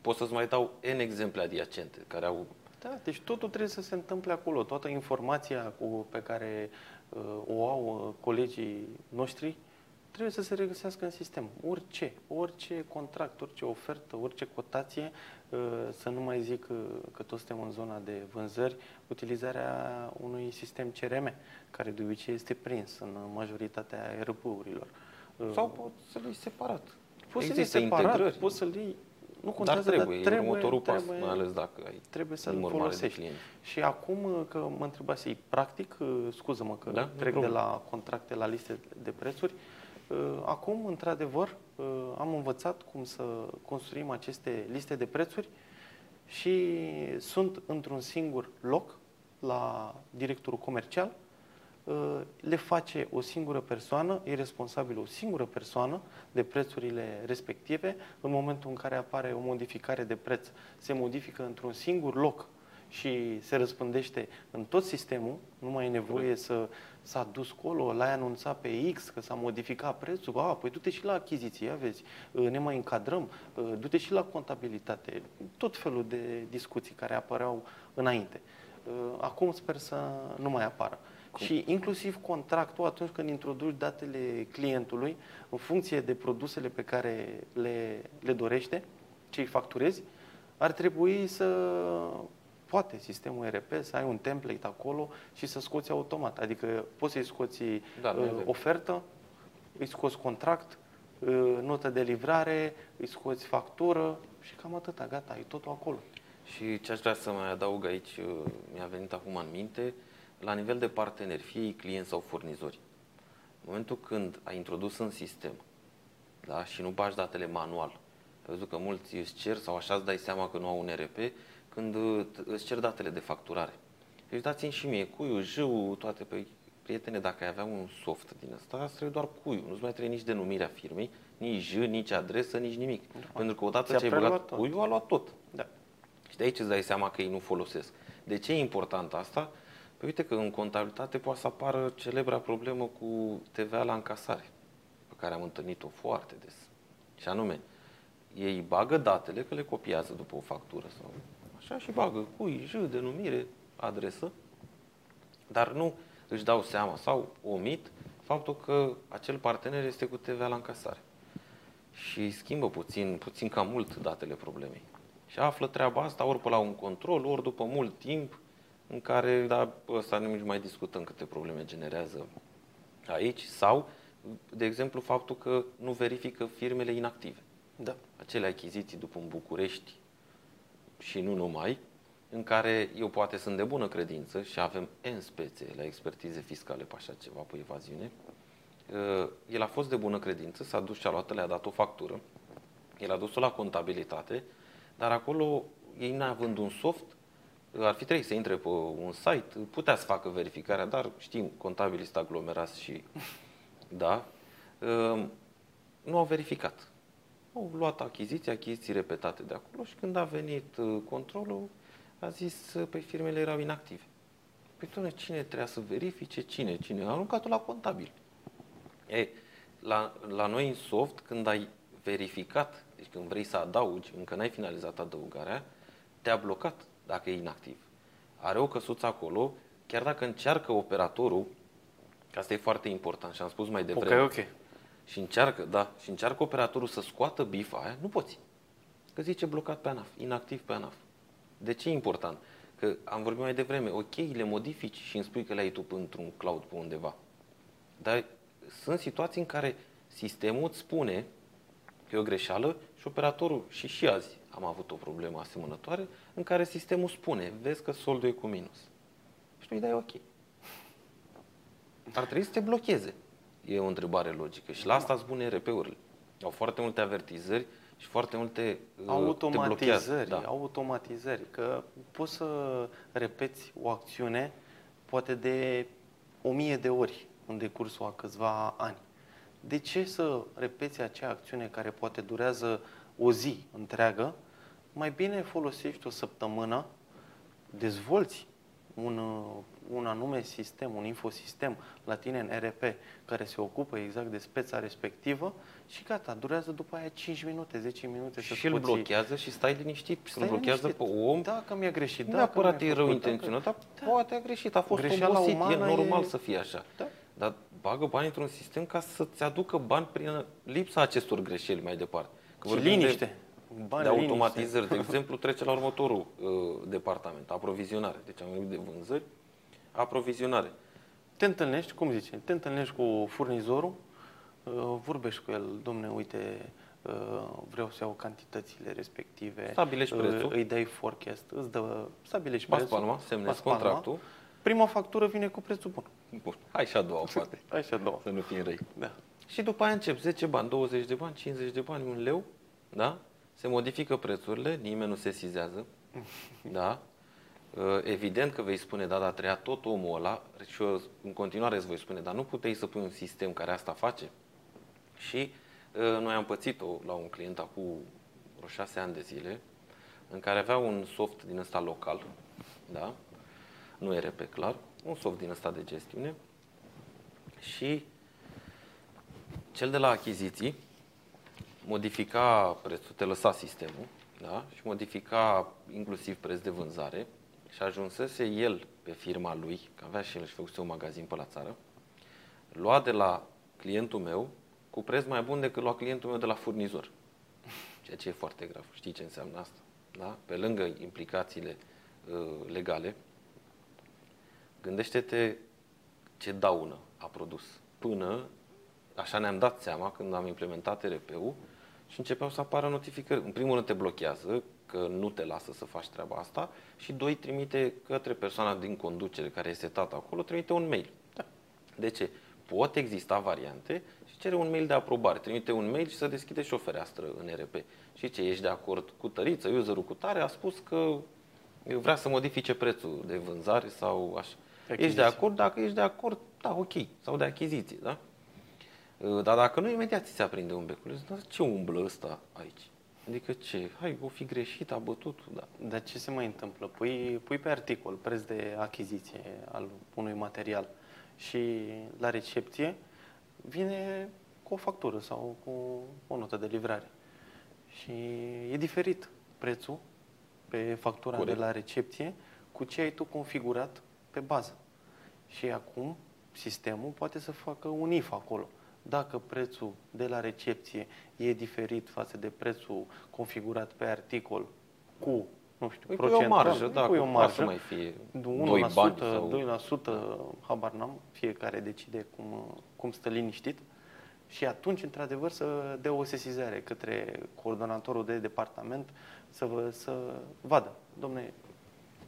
pot să-ți mai dau N exemple adiacente care au... Da, deci totul trebuie să se întâmple acolo. Toată informația cu, pe care uh, o au uh, colegii noștri trebuie să se regăsească în sistem. Orice, orice contract, orice ofertă, orice cotație, uh, să nu mai zic uh, că toți suntem în zona de vânzări, utilizarea unui sistem CRM, care de obicei este prins în majoritatea ERP-urilor. Uh, Sau pot să le iei separat. poți să le iei Există separat, integrări, poți să-l iei, nu dar contează, trebuie, dar e următorul pas, trebuie, mai ales dacă ai trebuie să-l număr mare de folosești. clienți. Și acum uh, că mă întrebase practic, uh, scuză-mă că Da, nu trec de problemă. la contracte la liste de prețuri, uh, acum, într-adevăr, uh, am învățat cum să construim aceste liste de prețuri și sunt într-un singur loc la directorul comercial, uh, le face o singură persoană, e responsabilă o singură persoană de prețurile respective. În momentul în care apare o modificare de preț, se modifică într-un singur loc și se răspândește în tot sistemul, nu mai e nevoie să s-a dus colo, l-ai anunțat pe X că s-a modificat prețul, a, păi du-te și la achiziție, ia vezi, ne mai încadrăm, du-te și la contabilitate, tot felul de discuții care apăreau înainte. Acum sper să nu mai apară. Cum? Și inclusiv contractul, atunci când introduci datele clientului, în funcție de produsele pe care le, le dorește, ce îi facturezi, ar trebui să poate sistemul ERP să ai un template acolo și să scoți automat. Adică poți să-i scoți Da, uh, ofertă, îi scoți contract, uh, notă de livrare, îi scoți factură și cam atâta, gata, ai totul acolo. Și ce aș vrea să mai adaug aici, uh, mi-a venit acum în minte, la nivel de parteneri, fie ei clienți sau furnizori. În momentul când ai introdus în sistem da, și nu bagi datele manual, ai văzut că mulți îți cer sau așa îți dai seama că nu au un RP, când uh, îți cer datele de facturare. Deci dați-mi și mie cuiul, jău, toate pe prietene, dacă ai avea un soft din ăsta, îți trebuie doar cuiul, nu-ți mai trebuie nici denumirea firmei, nici J, nici adresă, nici nimic. Pentru că odată Ți-a ce ai preluat băgat tot. cuiul, a luat tot. Da. Și de aici îți dai seama că ei nu folosesc. De ce e important asta? Păi uite că în contabilitate poate să apară celebra problemă cu TVA la încasare. care am întâlnit-o foarte des. Și anume, ei bagă datele, că le copiază după o factură sau așa și bagă cui, j, denumire, adresă, dar nu își dau seama sau omit faptul că acel partener este cu TVA la încasare. Și schimbă puțin, puțin cam mult datele problemei. Și află treaba asta ori pe la un control, ori după mult timp, în care, da, ăsta nici mai discutăm câte probleme generează aici, sau, de exemplu, faptul că nu verifică firmele inactive. Da. Acele achiziții după în București și nu numai, în care eu poate sunt de bună credință și avem în spețe la expertize fiscale pe așa ceva, pe evaziune, uh, el a fost de bună credință, s-a dus și a luat, le-a dat o factură, el a dus-o la contabilitate, dar acolo, ei neavând un soft, ar fi trebuit să intre pe un site, putea să facă verificarea, dar știm, contabilii sunt aglomerați și, da, uh, nu au verificat. Au luat achiziții, achiziții repetate de acolo și când a venit uh, controlul, a zis, păi firmele erau inactive. Păi, doamne, cine trebuia să verifice? Cine? Cine? A aruncat la contabil. Ei, la, la noi în soft, când ai verificat, deci când vrei să adaugi, încă n-ai finalizat adăugarea, te-a blocat dacă e inactiv. Are o căsuță acolo, chiar dacă încearcă operatorul, că asta e foarte important și am spus mai devreme. Ok, ok. Și încearcă, da, și încearcă operatorul să scoată bifa aia, nu poți. Că zice blocat pe ANAF, inactiv pe ANAF. De ce e important? Că am vorbit mai devreme, ok, le modifici și îmi spui că le ai tu într-un cloud pe undeva. Dar sunt situații în care sistemul îți spune că e o greșeală și operatorul, și și azi am avut o problemă asemănătoare, în care sistemul spune, vezi că soldul e cu minus. Și tu îi dai ok. Ar trebui să te blocheze. E o întrebare logică. Și la asta îți spune RP-urile. Au foarte multe avertizări și foarte multe uh, te blochează. Automatizări, Da. automatizări, că poți să repeți o acțiune poate de o mie de ori în decursul a câțiva ani. De ce să repeți acea acțiune care poate durează o zi întreagă? Mai bine folosești o săptămână, dezvolți un, uh, un anume sistem, un infosistem la tine în RP care se ocupă exact de speța respectivă și gata, durează după aia 5 minute, 10 minute să Și îl scoți- blochează și stai liniștit. Stai Stai îl blochează liniștit. pe om. Da, că mi-a greșit. Nu Da, neapărat că e mi-a rău făcut, da, intenționat, că- dar poate a greșit, a fost Greșeala obosit, e umană normal e- să fie așa. Da. Dar bagă bani într-un sistem ca să-ți aducă bani prin lipsa acestor greșeli mai departe. Că Și vorbim liniște. De, Bani, de liniște. automatizări, de exemplu, trece la următorul uh, departament, aprovizionare. Deci am vorbit de vânzări, aprovizionare. Te întâlnești, cum zice, te întâlnești cu furnizorul, uh, vorbești cu el, domne, uite, uh, vreau să iau cantitățile respective. Stabilești uh, prețul. Îi dai forecast, îți dă, stabilești Pas prețul. palma, semnezi pas palma. contractul. Prima factură vine cu prețul bun. Bun, hai și a doua, poate, Așa două. să nu fim răi. Da. Și după aia încep 10 bani, 20 de bani, 50 de bani, un leu, da? Se modifică prețurile, nimeni nu se sizează, da? Uh, Evident că vei spune, da, dar treia tot omul ăla și eu în continuare îți voi spune, dar nu puteai să pui un sistem care asta face? Și uh, noi am pățit-o la un client acum vreo șase ani de zile, în care avea un soft din ăsta local, da? Nu ERP, clar, un soft din ăsta de gestiune și cel de la achiziții modifica prețul, te lăsa sistemul, da? și modifica inclusiv preț de vânzare și ajunsese el pe firma lui, că avea și el și făcuse un magazin pe la țară, lua de la clientul meu cu preț mai bun decât lua clientul meu de la furnizor. Ceea ce e foarte grav. Știi ce înseamnă asta? Da? Pe lângă implicațiile uh, legale, gândește-te ce daună a produs până așa ne-am dat seama când am implementat RP-ul și începeau să apară notificări. În primul rând te blochează, că nu te lasă să faci treaba asta și doi, trimite către persoana din conducere care este setat acolo, trimite un mail. Da. De ce? Pot exista variante și cere un mail de aprobare. Trimite un mail și să deschide și o fereastră în RP. Și ce, ești de acord cu tăriță, userul cu tare a spus că vrea să modifice prețul de vânzare sau așa. Achiziție. Ești de acord? Dacă ești de acord, da, ok. Sau de achiziție, da? Uh, Dar dacă nu, imediat ți se aprinde un becul. Zici, Dar ce umblă ăsta aici? Adică ce? Hai, o fi greșit, a bătut, da. Dar ce se mai întâmplă? Pui, pui pe articol preț de achiziție al unui material și la recepție vine cu o factură sau cu o notă de livrare. Și e diferit prețul pe factura Corect. de la recepție cu ce ai tu configurat pe bază. Și acum sistemul poate să facă un if acolo. Dacă prețul de la recepție e diferit față de prețul configurat pe articol cu, nu știu, Îi pui o procentual, marjă, îi da, pui o cum marjă, să mai fie 1%, 2 bani sau... 2%, habar n-am, fiecare decide cum, cum stă liniștit. Și atunci, într-adevăr, să dea o sesizare către coordonatorul de departament să, vă, să vadă, domne,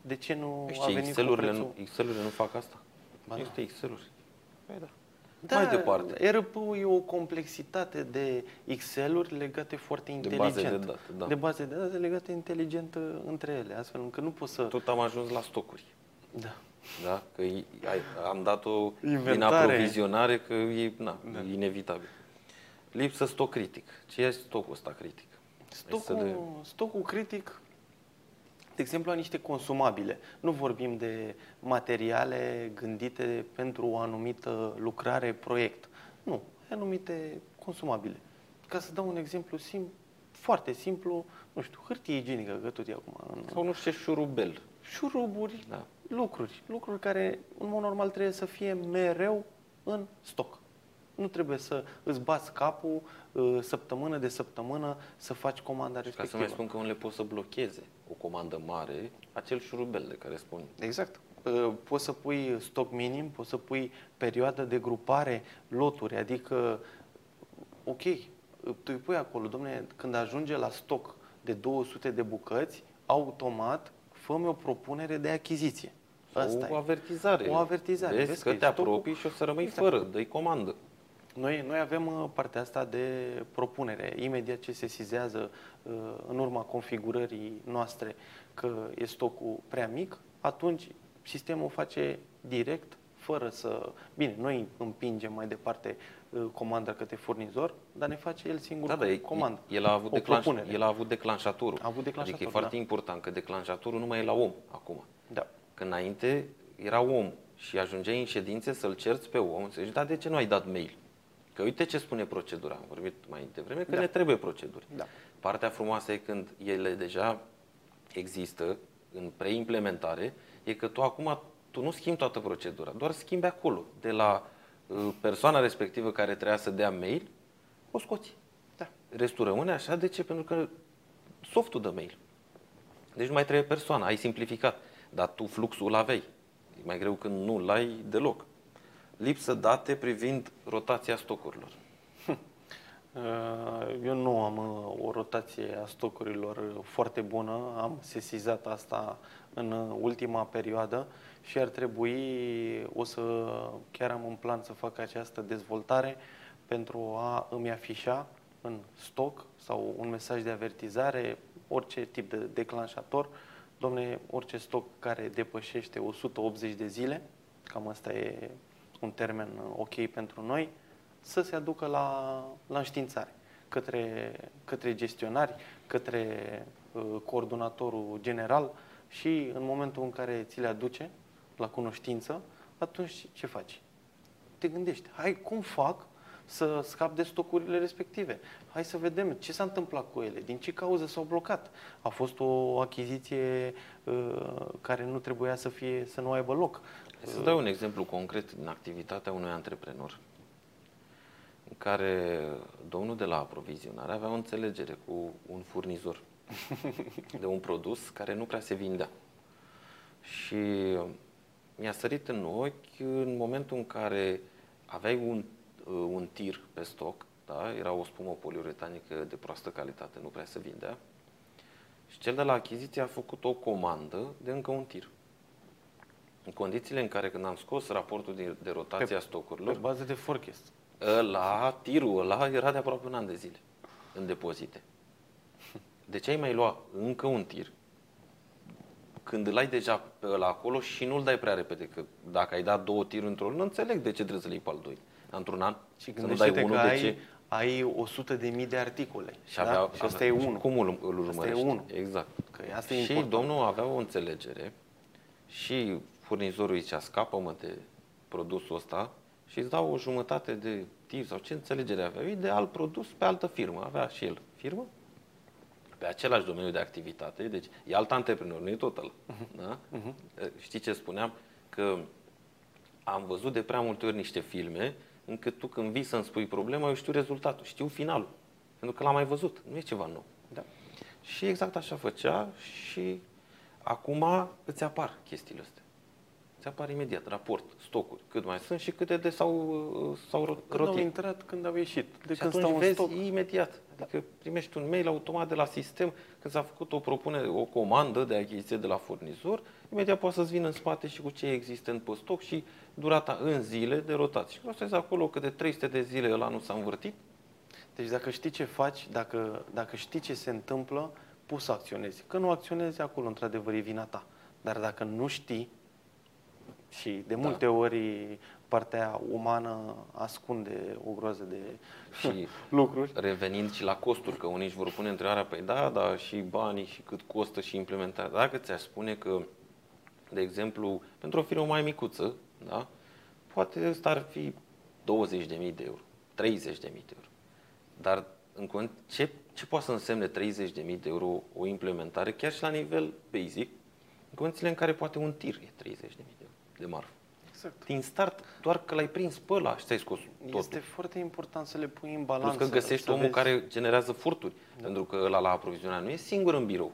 de ce nu Păi a ce, venit cu Excel-urile, prețul? nu, Excel-urile nu fac asta? Ba da. Este Excel-uri. Păi da. Da, Mai departe. RP-ul e o complexitate de Excel-uri legate foarte De inteligent. baze de date, da. De baze de date legate inteligent uh, între ele, astfel încât nu poți să... Tot am ajuns la stocuri. Da. Da? Că e- ai, am dat-o din Inventare. aprovizionare că e, na, Da. e inevitabil. Lipsă stoc critic. Ce e stocul ăsta critic? Stocul, Este de- stocul critic, de exemplu, a niște consumabile. Nu vorbim de materiale gândite pentru o anumită lucrare, proiect. Nu, ai anumite consumabile. Ca să dau un exemplu sim, foarte simplu, nu știu, hârtie igienică, că tot e acum în Sau nu știu ce șurubel. șuruburi, Da. lucruri. Lucruri care, în mod normal, trebuie să fie mereu în stoc. Nu trebuie să îți bați capul uh, săptămână de săptămână să faci comanda Ca să respectivă. mai spun că unele pot să blocheze o comandă mare, acel șurubel de care spun. Exact. Uh, Poți să pui stoc minim, poți să pui perioadă de grupare, loturi, adică, ok, tu îi pui acolo, domne, când ajunge la stoc de 200 de bucăți, automat fă o propunere de achiziție. Asta o e. avertizare. O avertizare. Vezi, Vezi că că te e stocul- apropii și o să rămâi Exact. fără, dă comandă. Noi, noi avem uh, partea asta de propunere. Imediat ce se sizează uh, în urma configurării noastre că e stocul prea mic, atunci sistemul face direct, fără să... Bine, noi împingem mai departe uh, comanda către furnizor, dar ne face el singur Da, da, e- comandă. el a avut, o declanș, propunere. el a avut declanșatorul. A avut declanșator, Adică e foarte da. important că declanșatorul nu mai e la om acum. Da. Că înainte era om și ajungeai în ședințe să-l cerți pe om, să zici, da, de ce nu ai dat mail? Că uite ce spune procedura. Am vorbit mai devreme că Da. ne trebuie proceduri. Da. Partea frumoasă e când ele deja există în preimplementare, e că tu acum tu nu schimbi toată procedura, doar schimbi acolo, de la uh, persoana respectivă care trebuia să dea mail, o scoți. Da. Restul rămâne așa, de ce? Pentru că softul dă mail. Deci nu mai trebuie persoana, ai simplificat. Dar tu fluxul îl aveai. E mai greu când nu l-ai deloc. Lipsă date privind rotația stocurilor. Uh, Eu nu am uh, o rotație a stocurilor uh, foarte bună, am sesizat asta în uh, ultima perioadă și ar trebui, o să, chiar am în plan să fac această dezvoltare pentru a îmi afișa în stoc sau un mesaj de avertizare, orice tip de declanșator, domne, orice stoc care depășește 180 de zile, cam asta e un termen uh, ok pentru noi, să se aducă la, la înștiințare către, către gestionari, către uh, coordonatorul general și în momentul în care ți le aduce la cunoștință, atunci ce faci? Te gândești, hai, cum fac să scap de stocurile respective? Hai să vedem ce s-a întâmplat cu ele, din ce cauză s-au blocat. A fost o achiziție uh, care nu trebuia să fie, să nu aibă loc. Hai să dau un exemplu concret din activitatea unui antreprenor în care domnul de la aprovizionare avea o înțelegere cu un furnizor de un produs care nu prea se vindea. Și mi-a sărit în ochi în momentul în care aveai un, un tir pe stoc, da? era o spumă poliuretanică de proastă calitate, nu prea se vindea, și cel de la achiziție a făcut o comandă de încă un tir. În condițiile în care când am scos raportul de, de rotație Pe- a Pe stocurilor, bază de forecast. ăla, tirul ăla era de aproape un an de zile în depozite. De ce ai mai lua încă un tir când îl ai deja pe ăla acolo și nu-l dai prea repede? Că dacă ai dat două tiruri într-o lună, înțeleg de ce trebuie să-l iei pe al doi. Într-un an, Și să nu dai gândește-te unul, că de ai, ce? ai 100 de mii de articole. Și, avea, da? și asta e avea- și unul. Cum îl, îl Asta e urmărești? unul. Exact. Că asta e și important. domnul avea o înțelegere și furnizorul zicea, scapă-mă de produsul ăsta și îți dau o jumătate de tir sau ce înțelegere avea ei de alt produs pe altă firmă. Avea și el firmă pe același domeniu de activitate, deci e alt antreprenor, nu e tot ăla. Uh-huh. Da? Uh-huh. Știi ce spuneam? Că am văzut de prea multe ori niște filme încât tu când vii să-mi spui problema, eu știu rezultatul, știu finalul. Pentru că l-am mai văzut, nu e ceva nou. Da. Și exact așa făcea și acum îți apar chestiile astea. Îți apar imediat raport, stocuri, cât mai sunt și câte de s-au, s-au rotit. Când au intrat, când au ieșit. De și când stau vezi stoc. imediat. Adică primești un mail automat de la sistem când s-a făcut o propunere, o comandă de achiziție de la furnizor, imediat poate să-ți vină în spate și cu ce există în pe stoc și durata în zile de rotație. Și asta acolo că de 300 de zile ăla nu s-a învârtit. Deci dacă știi ce faci, dacă, dacă știi ce se întâmplă, poți să acționezi. Că nu acționezi, acolo într-adevăr e vina ta. Dar dacă nu știi, și de da. multe ori partea umană ascunde o groază de și lucruri. Revenind și la costuri, că unii își vor pune întrebarea, păi da, da, și banii și cât costă și implementarea. Dacă ți-aș spune că, de exemplu, pentru o firmă mai micuță, da, poate ăsta ar fi 20.000 de euro, 30.000 de euro. Dar în ce, ce poate să însemne 30.000 de euro o implementare, chiar și la nivel basic, în condițiile în care poate un tir e 30.000 de euro de marfă. Exact. Din start, doar că l-ai prins pe ăla și ți-ai scos totul. Este foarte important să le pui în balanță. Plus că găsești omul vezi... care generează furturi. Da. Pentru că ăla la aprovizionare nu e singur în birou.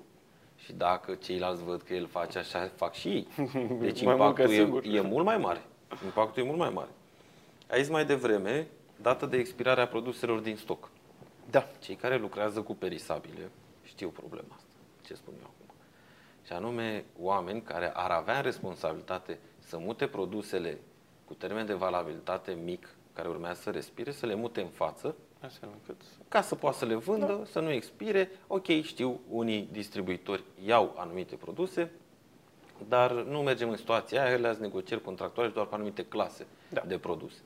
Și dacă ceilalți văd că el face așa, fac și ei. Deci impactul e, e mult mai mare. Impactul e mult mai mare. Aici mai devreme, dată de expirarea produselor din stoc. Da. Cei care lucrează cu perisabile știu problema asta. Ce spun eu acum? Și anume oameni care ar avea responsabilitate să mute produsele cu termen de valabilitate mic, care urmează să respire, să le mute în față, Așa încât... ca să poată să le vândă, da. să nu expire. Ok, știu, unii distribuitori iau anumite produse, dar nu mergem în situația aia, ele negocieri contractuale doar pe anumite clase da. de produse.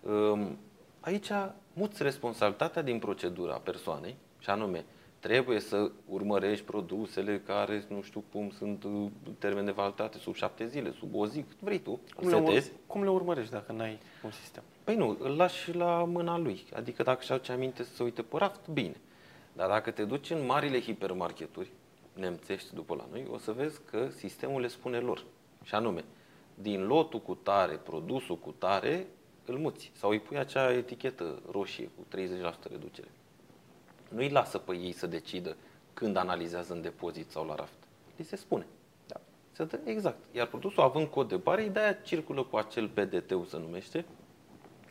Um, aici muți responsabilitatea din procedura persoanei, și anume, trebuie să urmărești produsele care, nu știu cum, sunt uh, termen de validitate sub șapte zile, sub o zi, vrei tu, cum le, ur- cum le urmărești dacă nu ai un sistem? Păi nu, îl lași la mâna lui. Adică dacă și aduce aminte să se uite pe raft, bine. Dar dacă te duci în marile hipermarketuri, nemțești după la noi, o să vezi că sistemul le spune lor. Și anume, din lotul cu tare, produsul cu tare, îl muți. Sau îi pui acea etichetă roșie cu 30% reducere nu îi lasă pe ei să decidă când analizează în depozit sau la raft. Li se spune. Da. Se dă, exact. Iar produsul, având cod de bare, de-aia circulă cu acel PDT-ul, se numește,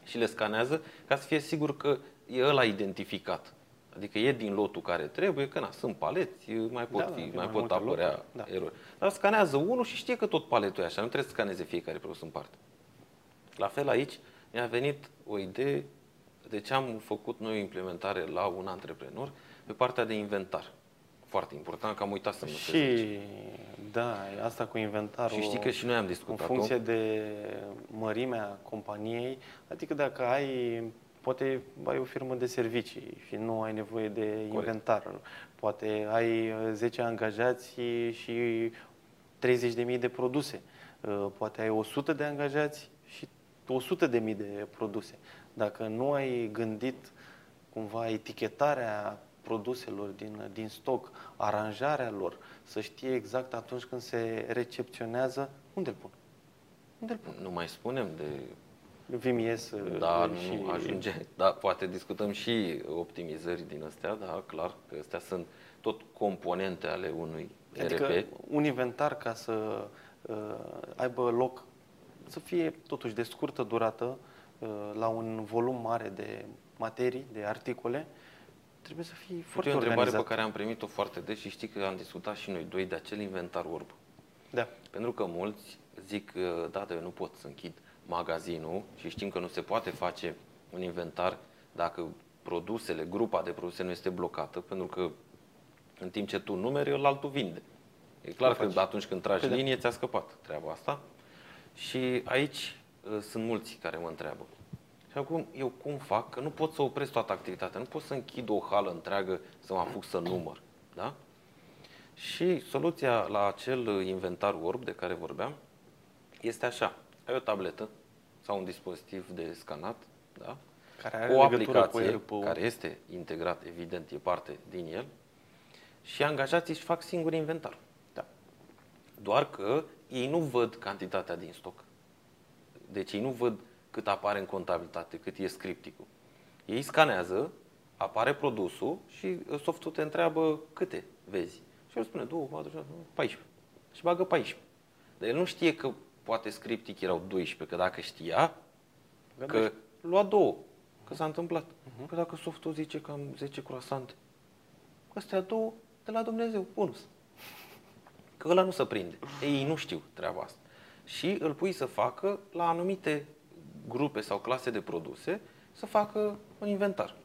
și le scanează ca să fie sigur că e ăla identificat. Adică e din lotul care trebuie, că na, sunt paleți, mai pot, da, fi, mai, mai pot apărea da. erori. Dar scanează unul și știe că tot paletul e așa, nu trebuie să scaneze fiecare produs în parte. La fel aici mi-a venit o idee de ce am făcut noi o implementare la un antreprenor pe partea de inventar. Foarte important, că am uitat să nu Și, da, asta cu inventarul. Și știi că și noi am discutat În funcție de mărimea companiei, adică dacă ai, poate ai o firmă de servicii și nu ai nevoie de Corect. inventar. Poate ai 10 angajați și 30.000 de produse. Poate ai 100 de angajați și 100.000 de produse. Dacă nu ai gândit cumva etichetarea produselor din, din stoc, aranjarea lor, să știe exact atunci când se recepționează, unde îl pun? Unde îl pun? Nu mai spunem de VMS da, și... nu ajunge. Da, poate discutăm și optimizări din astea, da, clar, că astea sunt tot componente ale unui adică RP. un inventar ca să uh, aibă loc, să fie totuși de scurtă durată, Uh, la un volum mare de materii, de articole, trebuie să fii foarte e o întrebare pe care am primit-o foarte des și știi că am discutat și noi doi de acel inventar orb. Da. Pentru că mulți zic, da, dar eu nu pot să închid magazinul și știm că nu se poate face un inventar dacă produsele, grupa de produse nu este blocată, pentru că în timp ce tu numeri, el altul vinde. E clar că atunci când tragi păi linie, ți-a scăpat treaba asta. Și aici Uh, sunt mulți care mă întreabă. Și acum, eu cum fac? Că nu pot să opresc toată activitatea, nu pot să închid o hală întreagă să mă apuc să număr. Da? Și soluția la acel inventar orb de care vorbeam este așa. Ai o tabletă sau un dispozitiv de scanat, da? Care are cu o legătură cu aplicație ERP-ul. care este integrat, evident, e parte din el, și angajații își fac singur inventar. Da. Doar că ei nu văd cantitatea din stoc. Deci ei nu văd cât apare în contabilitate, cât e scripticul. Ei scanează, apare produsul și uh, softul te întreabă câte vezi. Și el spune 2, 4, 6, 14. Și bagă 14. Dar el nu știe că poate scriptic erau 12, că dacă știa, că lua două, că s-a întâmplat. Uh-huh. Că dacă softul zice că am 10 croasante, astea două de la Dumnezeu, bonus. Că ăla nu se prinde. Ei nu știu treaba asta. Și îl pui să facă la anumite grupe sau clase de produse să facă un inventar.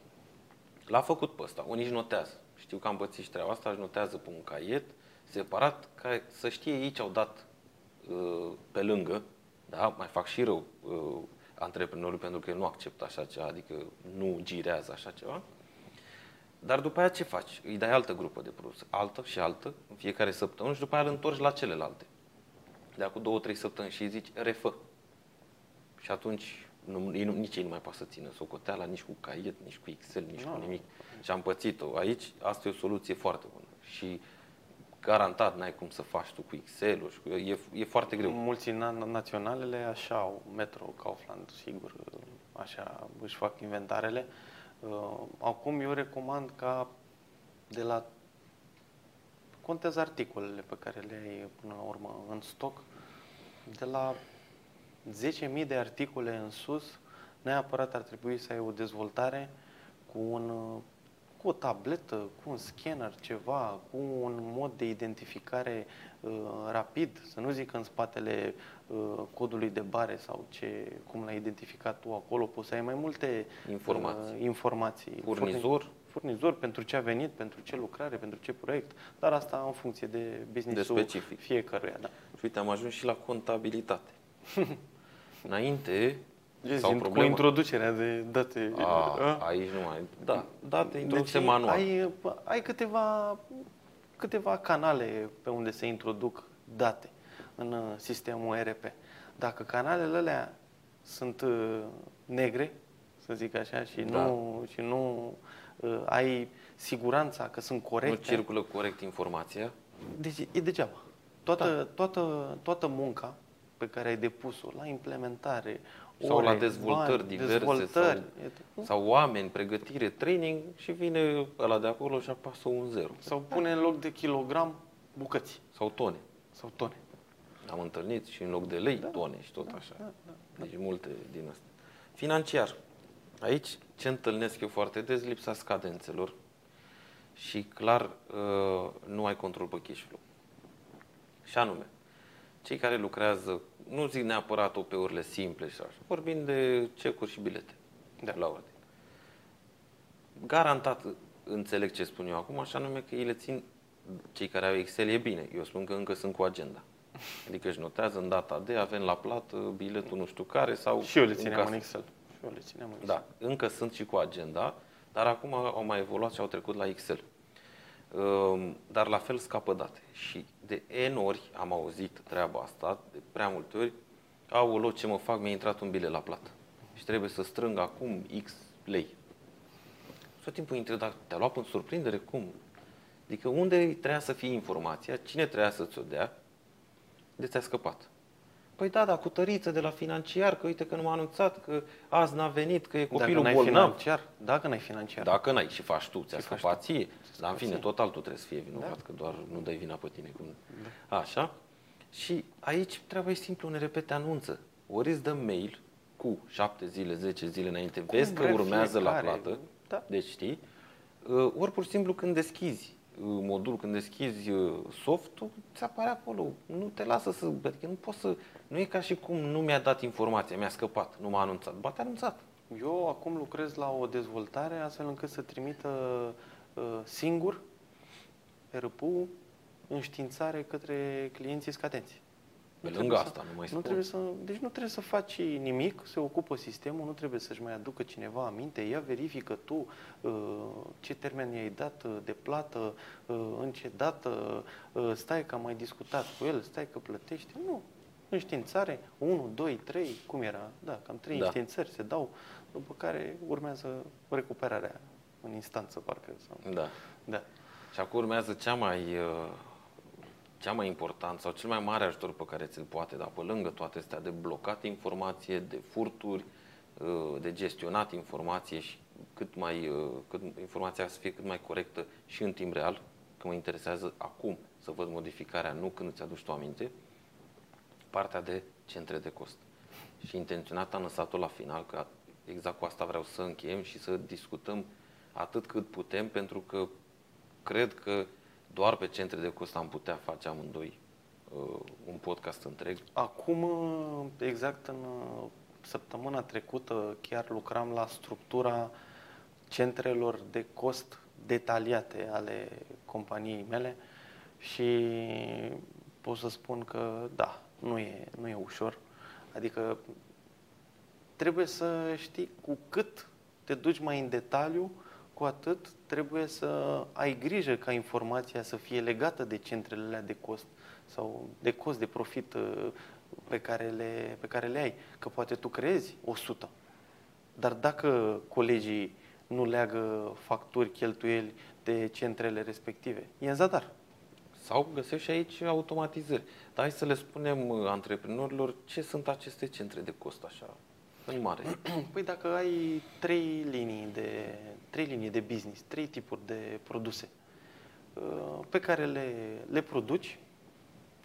L-a făcut pe ăsta, unii își notează. Știu că am pățit și treaba asta, își notează pe un caiet separat, ca să știe ei ce au dat uh, pe lângă, da? mai fac și rău uh, antreprenorul pentru că el nu acceptă așa ceva, adică nu girează așa ceva. Dar după aia ce faci? Îi dai altă grupă de produse, altă și altă, în fiecare săptămână și după aia îl întorci la celelalte. De acum două, trei săptămâni și îi zici, refă. Și atunci nu, ei nu, nici ei nu mai poate să țină socoteala, nici cu caiet, nici cu Excel, nici Nu, cu nu. nimic. Și am pățit-o. Aici, asta e o soluție foarte bună. Și garantat n-ai cum să faci tu cu Excel-ul și cu, e, e foarte greu. Multinaționalele așa au, Metro, Kaufland, sigur, așa își fac inventarele. Uh, Acum eu recomand ca de la contez articolele pe care le ai până la urmă în stoc, de la 10.000 de articole în sus, neapărat ar trebui să ai o dezvoltare cu un uh, cu o tabletă, cu un scanner, ceva, cu un mod de identificare uh, rapid, să nu zic în spatele uh, codului de bare sau ce, cum l-ai identificat tu acolo, poți să ai mai multe Informații. uh, informații. Furnizor. Furni- Furnizor, pentru ce a venit, pentru ce lucrare, pentru ce proiect, dar asta în funcție de business-ul De specific. fiecăruia. Da. Și uite, am ajuns și la contabilitate. Înainte, Zi, sau cu problema... introducerea de date. A, a? aici nu mai... Da, date, introducție Deci manual. Ai, ai câteva, câteva canale pe unde se introduc date în uh, sistemul ERP. Dacă canalele alea sunt uh, negre, să zic așa, și Da. nu, și nu uh, ai siguranța că sunt Nu corecte, circulă corect informația. deci e degeaba. Toată, da. toată, toată munca pe care ai depus-o la implementare, Sau ore, la dezvoltări bani, diverse, dezvoltări, sau, sau oameni, pregătire, training și vine ăla de acolo și apasă un zero. sau pune în loc de kilogram bucăți Sau tone. sau tone. Am întâlnit și în loc de lei, tone și tot așa. Deci multe din astea. Financiar. Aici ce întâlnesc eu foarte des? Lipsa scadențelor și clar uh, nu ai control pe cash flow. Și anume, cei care lucrează, nu zic neapărat OP-urile simple și așa, vorbim de cecuri și bilete Da. la ordine. Garantat înțeleg ce spun eu acum, așa nume că ei le țin, cei care au Excel e bine, eu spun că încă sunt cu agenda. Adică își notează în data de, avem la plată biletul nu știu care sau... Și eu le țineam casă. în Excel. Și eu le țineam în Excel. Da, încă sunt și cu agenda, dar acum au mai evoluat și au trecut la Excel. Um, Dar la fel scapă date. Și de N ori am auzit treaba asta, de prea multe ori, aoleu, ce mă fac, mi-a intrat un bilet la plată. Și trebuie să strâng acum X lei. Și tot timpul întreb, dar te-a luat în surprindere? Cum? Adică unde trebuia să fie informația? Cine trebuia să ți-o dea? De ți-a scăpat. Păi da, dar cu tăriță de la financiar, că uite că nu m-a anunțat, că azi n-a venit, că e Dacă copilul n-ai bolnav. financiar, dacă n-ai financiar, Dacă n-ai și faci tu, ți-a Și faci scăpat ție. Dar în faci fine, ție. tot altul trebuie să fie vinovat, Da. că doar nu dai vina pe tine. Cum... Așa. Și aici treaba e simplu, ne repete anunță. Ori îți dăm mail cu 7 zile, 10 zile înainte, vezi că vrea urmează la fiecare. plată, Da. deci știi, Uh, ori pur și simplu când deschizi uh, modul, când deschizi uh, softul, ți apare acolo. Nu te lasă să... Adică nu poți să... Nu e ca și cum nu mi-a dat informația, mi-a scăpat, nu m-a anunțat. Ba, te-a anunțat. eu acum lucrez la o dezvoltare astfel încât să trimită uh, singur RPU înștiințare către clienții scadenți. Pe Nu lângă trebuie asta, nu mai Nu spun. trebuie să, deci nu trebuie să faci nimic, se ocupă sistemul, nu trebuie să-și mai aducă cineva aminte, ea verifică tu uh, ce termen i-ai dat uh, de plată, uh, în ce dată, uh, stai că am mai discutat cu el, stai că plătești. Nu. Înștiințare, 1, 2, 3, cum era? Da, cam 3 Da. înștiințări se dau, după care urmează recuperarea în instanță, parcă. Sau... Da. Da. Și acum urmează cea mai, uh, cea mai important sau cel mai mare ajutor pe care ți-l poate da, pe lângă toate astea de blocat informație, de furturi, uh, de gestionat informație și cât mai, uh, cât informația să fie cât mai corectă și în timp real, că mă interesează acum să văd modificarea, nu când îți aduci tu aminte, partea de centre de cost. Și intenționat am lăsat-o la final, că exact cu asta vreau să încheiem și să discutăm atât cât putem, pentru că cred că doar pe centre de cost am putea face amândoi uh, un podcast întreg. Acum, uh, exact în uh, săptămâna trecută, chiar lucram la structura centrelor de cost detaliate ale companiei mele și pot să spun că da, nu e, nu e ușor. Adică trebuie să știi cu cât te duci mai în detaliu, cu atât trebuie să ai grijă ca informația să fie legată de centrele alea de cost sau de cost, de profit uh, pe care le, pe care le ai. Că poate tu creezi 100, dar dacă colegii nu leagă facturi, cheltuieli de centrele respective, e în zadar. Sau găsești și aici automatizări. Dar hai să le spunem uh, antreprenorilor ce sunt aceste centre de cost așa, în mare. Păi dacă ai trei linii de, trei linii de business, trei tipuri de produse uh, pe care le, le produci,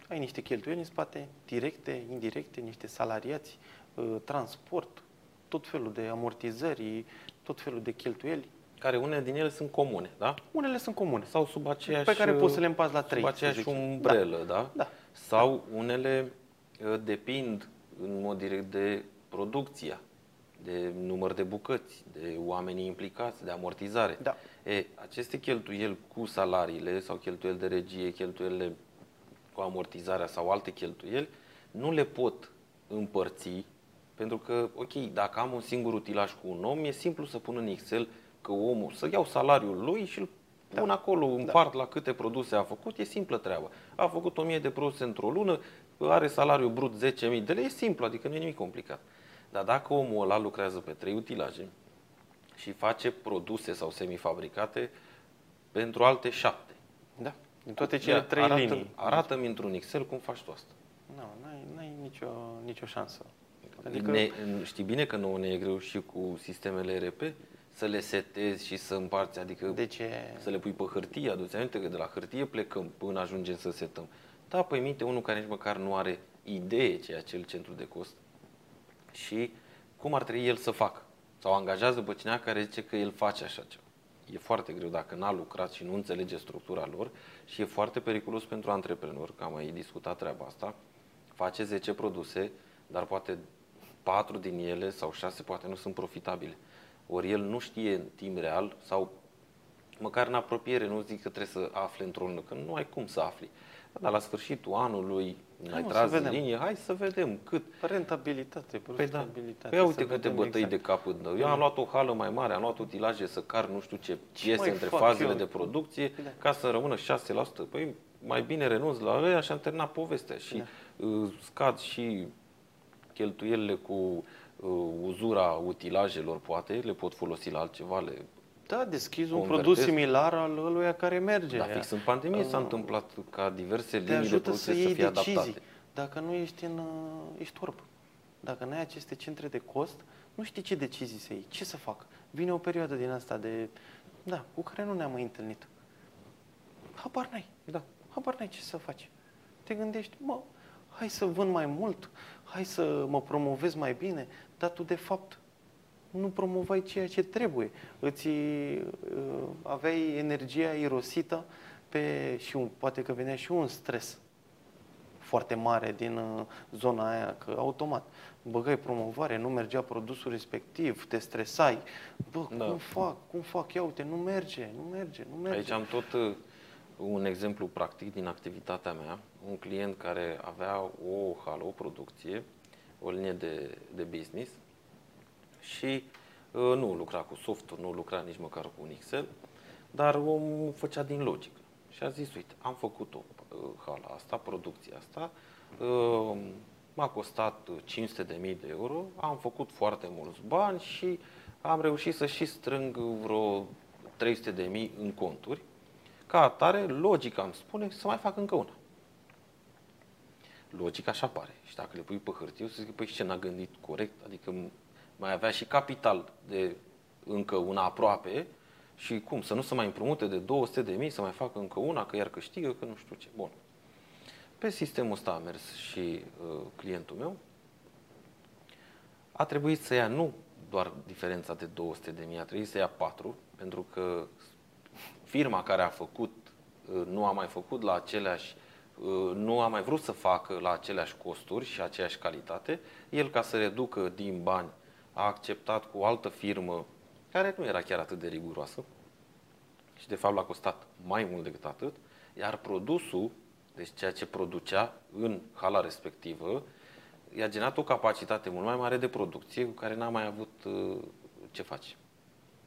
ai niște cheltuieli în spate, directe, indirecte, niște salariați, uh, transport, tot felul de amortizări, tot felul de cheltuieli. Care unele din ele sunt comune, da? Unele sunt comune, Sau sub aceeași, pe care poți să le împați la trei. sub să aceeași zicem. umbrelă, da? Da. Sau unele uh, depind în mod direct de producția, de număr de bucăți, de oamenii implicați, de amortizare. Da. E, aceste cheltuieli cu salariile sau cheltuieli de regie, cheltuielile cu amortizarea sau alte cheltuieli, nu le pot împărți pentru că, ok, dacă am un singur utilaj cu un om, e simplu să pun în Excel că omul, să iau salariul lui și îl pun Da. acolo, împart la câte produse a făcut, e simplă treabă. A făcut 1000 de produse într-o lună, are salariu brut 10.000 de lei, e simplu, adică nu e nimic complicat. Dar dacă omul ăla lucrează pe trei utilaje și face produse sau semifabricate pentru alte șapte, Da. Din toate cele Ia, trei arată, linii. Arată-mi într-un Excel cum faci tu asta. Nu, n-ai, n-ai nicio, nicio șansă. Adică... Ne, știi bine că nouă ne e greu și cu sistemele ERP să le setezi și să împarți, adică De ce? să le pui pe hârtie, aduți aminte că de la hârtie plecăm până ajungem să setăm. Da, păi minte unul care nici măcar nu are idee ce e acel centru de cost și cum ar trebui el să facă. Sau angajează pe cineva care zice că el face așa ceva. E foarte greu dacă n-a lucrat și nu înțelege structura lor și e foarte periculos pentru antreprenor, că am mai discutat treaba asta, face 10 produse, dar poate 4 din ele sau 6 poate nu sunt profitabile. Ori el nu știe în timp real sau măcar în apropiere, nu zic că trebuie să afle într-o lună, că nu ai cum să afli. Dar la sfârșitul anului, ai mă, tras să vedem. linie, hai să vedem cât. Rentabilitate, Păi da. profitabilitate. Păi ia uite să câte vedem bătăi exact. de cap îmi dau. Eu am luat o hală mai mare, am luat utilaje să car nu știu ce piese mai între fac fazele eu? de producție Da. ca să rămână 6%. Păi mai bine renunț la ăia și am terminat povestea. Și Da. uh, scad și cheltuielile cu uh, uzura utilajelor, poate, le pot folosi la altceva, le Da, deschizi un Convertezi. produs similar al ăluia care merge. Dar fix în pandemie s-a Uh, întâmplat ca diverse Te linii de ajută producție să să, iei fie decizii. adaptate. Dacă nu ești în, uh, ești orb. Dacă nu ai aceste centre de cost, nu știi ce decizii să iei, ce să fac. Vine o perioadă din asta de, da, cu care nu ne-am mai întâlnit. Habar n-ai. Da. Habar n-ai ce să faci. Te gândești, mă, hai să vând mai mult, hai să mă promovez mai bine, dar tu de fapt nu promovai ceea ce trebuie. Îți uh, aveai energia irosită pe, și un, poate că venea și un stres foarte mare din uh, zona aia, că automat băgai promovare, nu mergea produsul respectiv, te stresai. Bă, Da. cum fac? Cum fac? Ia uite, nu merge, nu merge, nu merge. Aici am tot uh, un exemplu practic din activitatea mea. Un client care avea o hală, o producție, o linie de, de business și uh, nu lucra cu software, nu lucra nici măcar cu un Excel, dar omul făcea din logică. Și a zis, uite, am făcut-o uh, hala asta, producția asta, uh, m-a costat 500.000 de euro, am făcut foarte mulți bani și am reușit să și strâng vreo 300.000 în conturi. Ca atare, logica îmi spune să mai fac încă una. Logica așa pare. Și dacă le pui pe hârtie, o să zic, păi ce n-a gândit corect? Adică mai avea și capital de încă una aproape și cum, să nu se mai împrumute de 200 de mii, să mai facă încă una, că iar câștigă, că nu știu ce. Bun. Pe sistemul ăsta a mers și uh, clientul meu. A trebuit să ia nu doar diferența de 200 de mii, a trebuit să ia 4, pentru că firma care a făcut uh, nu a mai făcut la aceleași uh, nu a mai vrut să facă la aceleași costuri și aceeași calitate. El, ca să reducă din bani, a acceptat cu o altă firmă care nu era chiar atât de riguroasă și de fapt l-a costat mai mult decât atât, iar produsul, deci ceea ce producea în hala respectivă, i-a generat o capacitate mult mai mare de producție cu care n-a mai avut uh, ce face.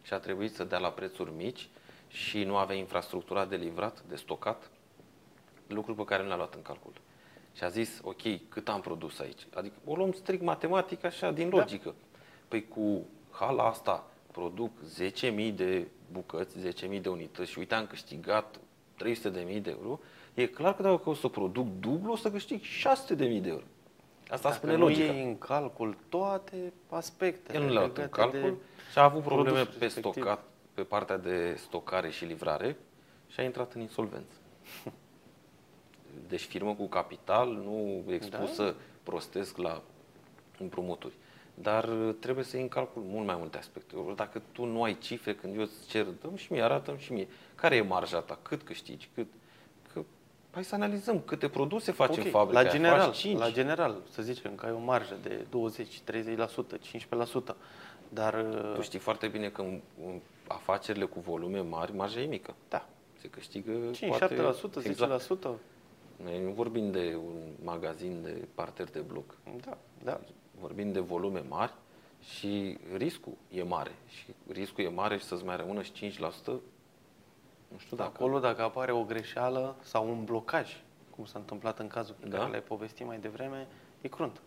Și a trebuit să dea la prețuri mici și nu avea infrastructura de livrat, de stocat, lucru pe care nu l-a luat în calcul. Și a zis, ok, cât am produs aici? Adică o luăm strict matematic, așa, din da. logică. Da. Păi cu hala asta produc 10.000 de bucăți, 10.000 de unități și uite am câștigat 300.000 de euro, e clar că dacă o să produc dublu, o să câștig 600.000 de euro. Asta dacă spune nu logica. iei în calcul toate aspectele El nu le-a luat în legate calcul de și a avut probleme produsul pe respectiv. stocat, pe partea de stocare și livrare și a intrat în insolvență. Deci firmă cu capital, nu expusă Da. prostesc la împrumuturi. Dar uh, trebuie să iei în calcul mult mai multe aspecte. Dacă tu nu ai cifre, când eu îți cer, dăm și mie, arată și mie. Care e marja ta? Cât câștigi? Cât? Că, hai să analizăm câte produse faci Ok, în fabrica la aia. general, faci 5. la general, să zicem că ai o marjă de 20, 30%, 15%, dar Tu știi foarte bine că în, în afacerile cu volume mari, marja e mică. da, Se câștigă 5, poate, 7%, 10%, Exact. Noi nu vorbim de un magazin de parter de bloc. da, da. Vorbim de volume mari și riscul e mare. Și riscul e mare și să-ți mai rămână și 5%, nu știu dacă... Acolo dacă apare o greșeală sau un blocaj, cum s-a întâmplat în cazul pe Da. care l-ai povestit mai devreme, e crunt.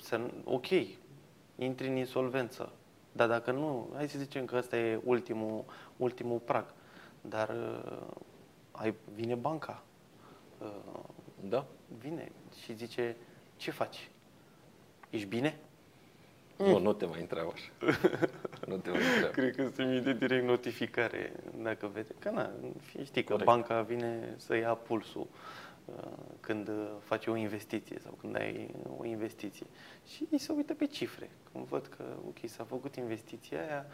Să, ok, intri în insolvență, dar dacă nu, hai să zicem că ăsta e ultimul, ultimul prag, dar uh, ai, vine banca, uh, Da? vine și zice, ce faci? Ești bine? Nu, nu te mai întreabă așa. nu te mai întreabă. Cred că se emite direct notificare dacă vede. Că na, fie știi că Corect. banca vine să ia pulsul uh, când uh, faci o investiție sau când ai o investiție. Și ei se uită pe cifre. Când văd că, ok, s-a făcut investiția aia,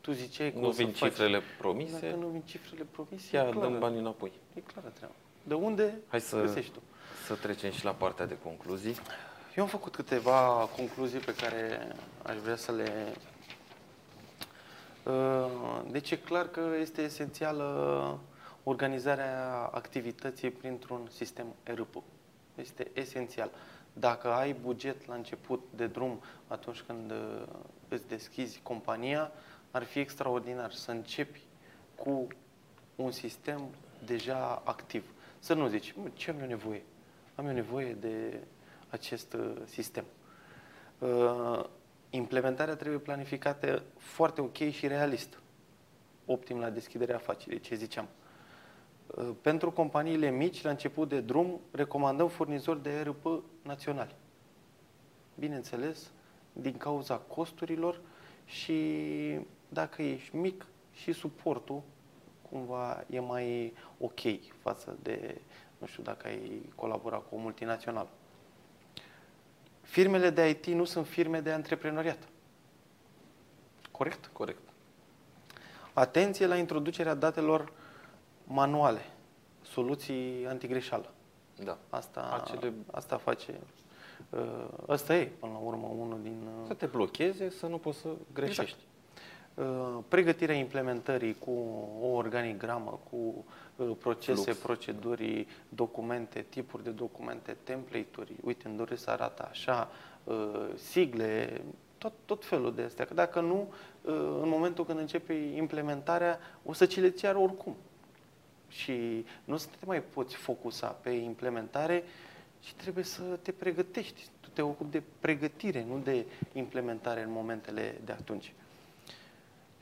tu ziceai că Nu o să vin faci. cifrele Dacă promise, nu vin cifrele promise, ia e clară, dăm banii înapoi. e clară treaba. De unde Hai să, găsești tu? să trecem și la partea de concluzii. Eu am făcut câteva concluzii pe care aș vrea să le... Uh, Deci e clar că este esențială organizarea activității printr-un sistem ERP. Este esențial. Dacă ai buget la început de drum atunci când uh, îți deschizi compania, ar fi extraordinar să începi cu un sistem deja activ. Să nu zici, "Mă, ce am eu nevoie? Am eu nevoie de acest uh, sistem. Uh, Implementarea trebuie planificată foarte ok și realist. Optim la deschiderea afacerii, ce ziceam. Uh, Pentru companiile mici, la început de drum, recomandăm furnizori de ERP naționali. Bineînțeles, din cauza costurilor și dacă ești mic și suportul cumva e mai ok față de, nu știu, dacă ai colabora cu o multinațională. Firmele de IT nu sunt firme de antreprenoriat. Corect? Corect. Atenție la introducerea datelor manuale, soluții antigreșeală. Da. Asta, Acele- asta face. uh, Ăsta e, până la urmă, unul din. uh, Să te blocheze, să nu poți să greșești. Uh, Pregătirea implementării cu o organigramă, cu uh, procese, Flux. proceduri, documente, tipuri de documente, template-uri, uite, îmi doresc să arată așa, uh, sigle, tot, tot felul de astea. Că dacă nu, uh, în momentul când începe implementarea, o să ți le ceară oricum. Și nu o să te mai poți focusa pe implementare și trebuie să te pregătești. Tu te ocupi de pregătire, nu de implementare în momentele de atunci.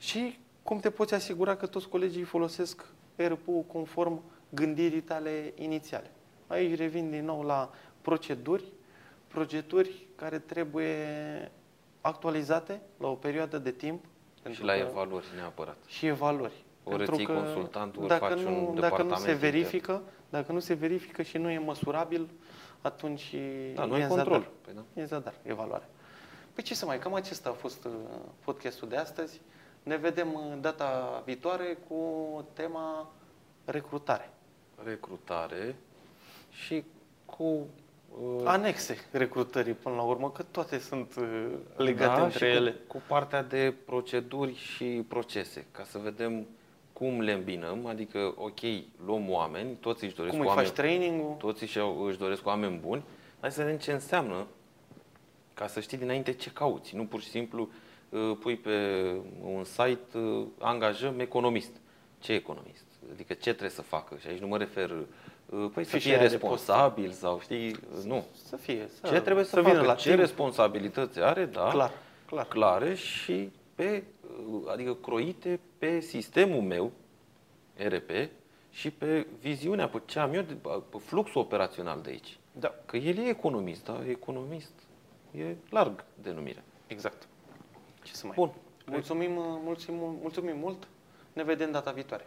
Și cum te poți asigura că toți colegii folosesc RPU conform gândirii tale inițiale. Aici revin din nou la proceduri, proceduri care trebuie actualizate la o perioadă de timp. Și la evaluări neapărat. Și evaluări. Ori ții consultantul, ori dacă faci nu, un dacă nu se departament verifică, intern. dacă nu se verifică și nu e măsurabil, atunci Da, nu e ai în control. zadar. Păi da. E zadar, evaluare. Păi ce să mai, cam acesta a fost uh, podcastul de astăzi. Ne vedem uh, data viitoare cu tema recrutare. Recrutare și cu uh, Anexe recrutării până la urmă, că toate sunt uh, legate da, între și ele. Cu, cu partea de proceduri și procese, ca să vedem cum le îmbinăm, adică, ok, luăm oameni, toți își doresc Cum îi oameni, faci training-ul? toți își, își doresc oameni buni, hai să vedem ce înseamnă, ca să știi dinainte ce cauți. Nu pur și simplu uh, pui pe un site, uh, angajăm economist. Ce economist? Adică ce trebuie să facă? Și aici nu mă refer, uh, păi să Fișa fie aia de responsabil sau știi, nu. Să fie. Să, Ce trebuie să, să vină facă? la ce timp. responsabilități are, da? Clar, clar. clare și pe, adică croite pe sistemul meu, RP, și pe viziunea, pe ce am eu, de- pe fluxul operațional de aici. Da, Că el e economist, da? Economist e larg denumirea. exact. Ce să mai... Bun. Mulțumim, uh, mulțumim, mulțumim mult. Ne vedem data viitoare.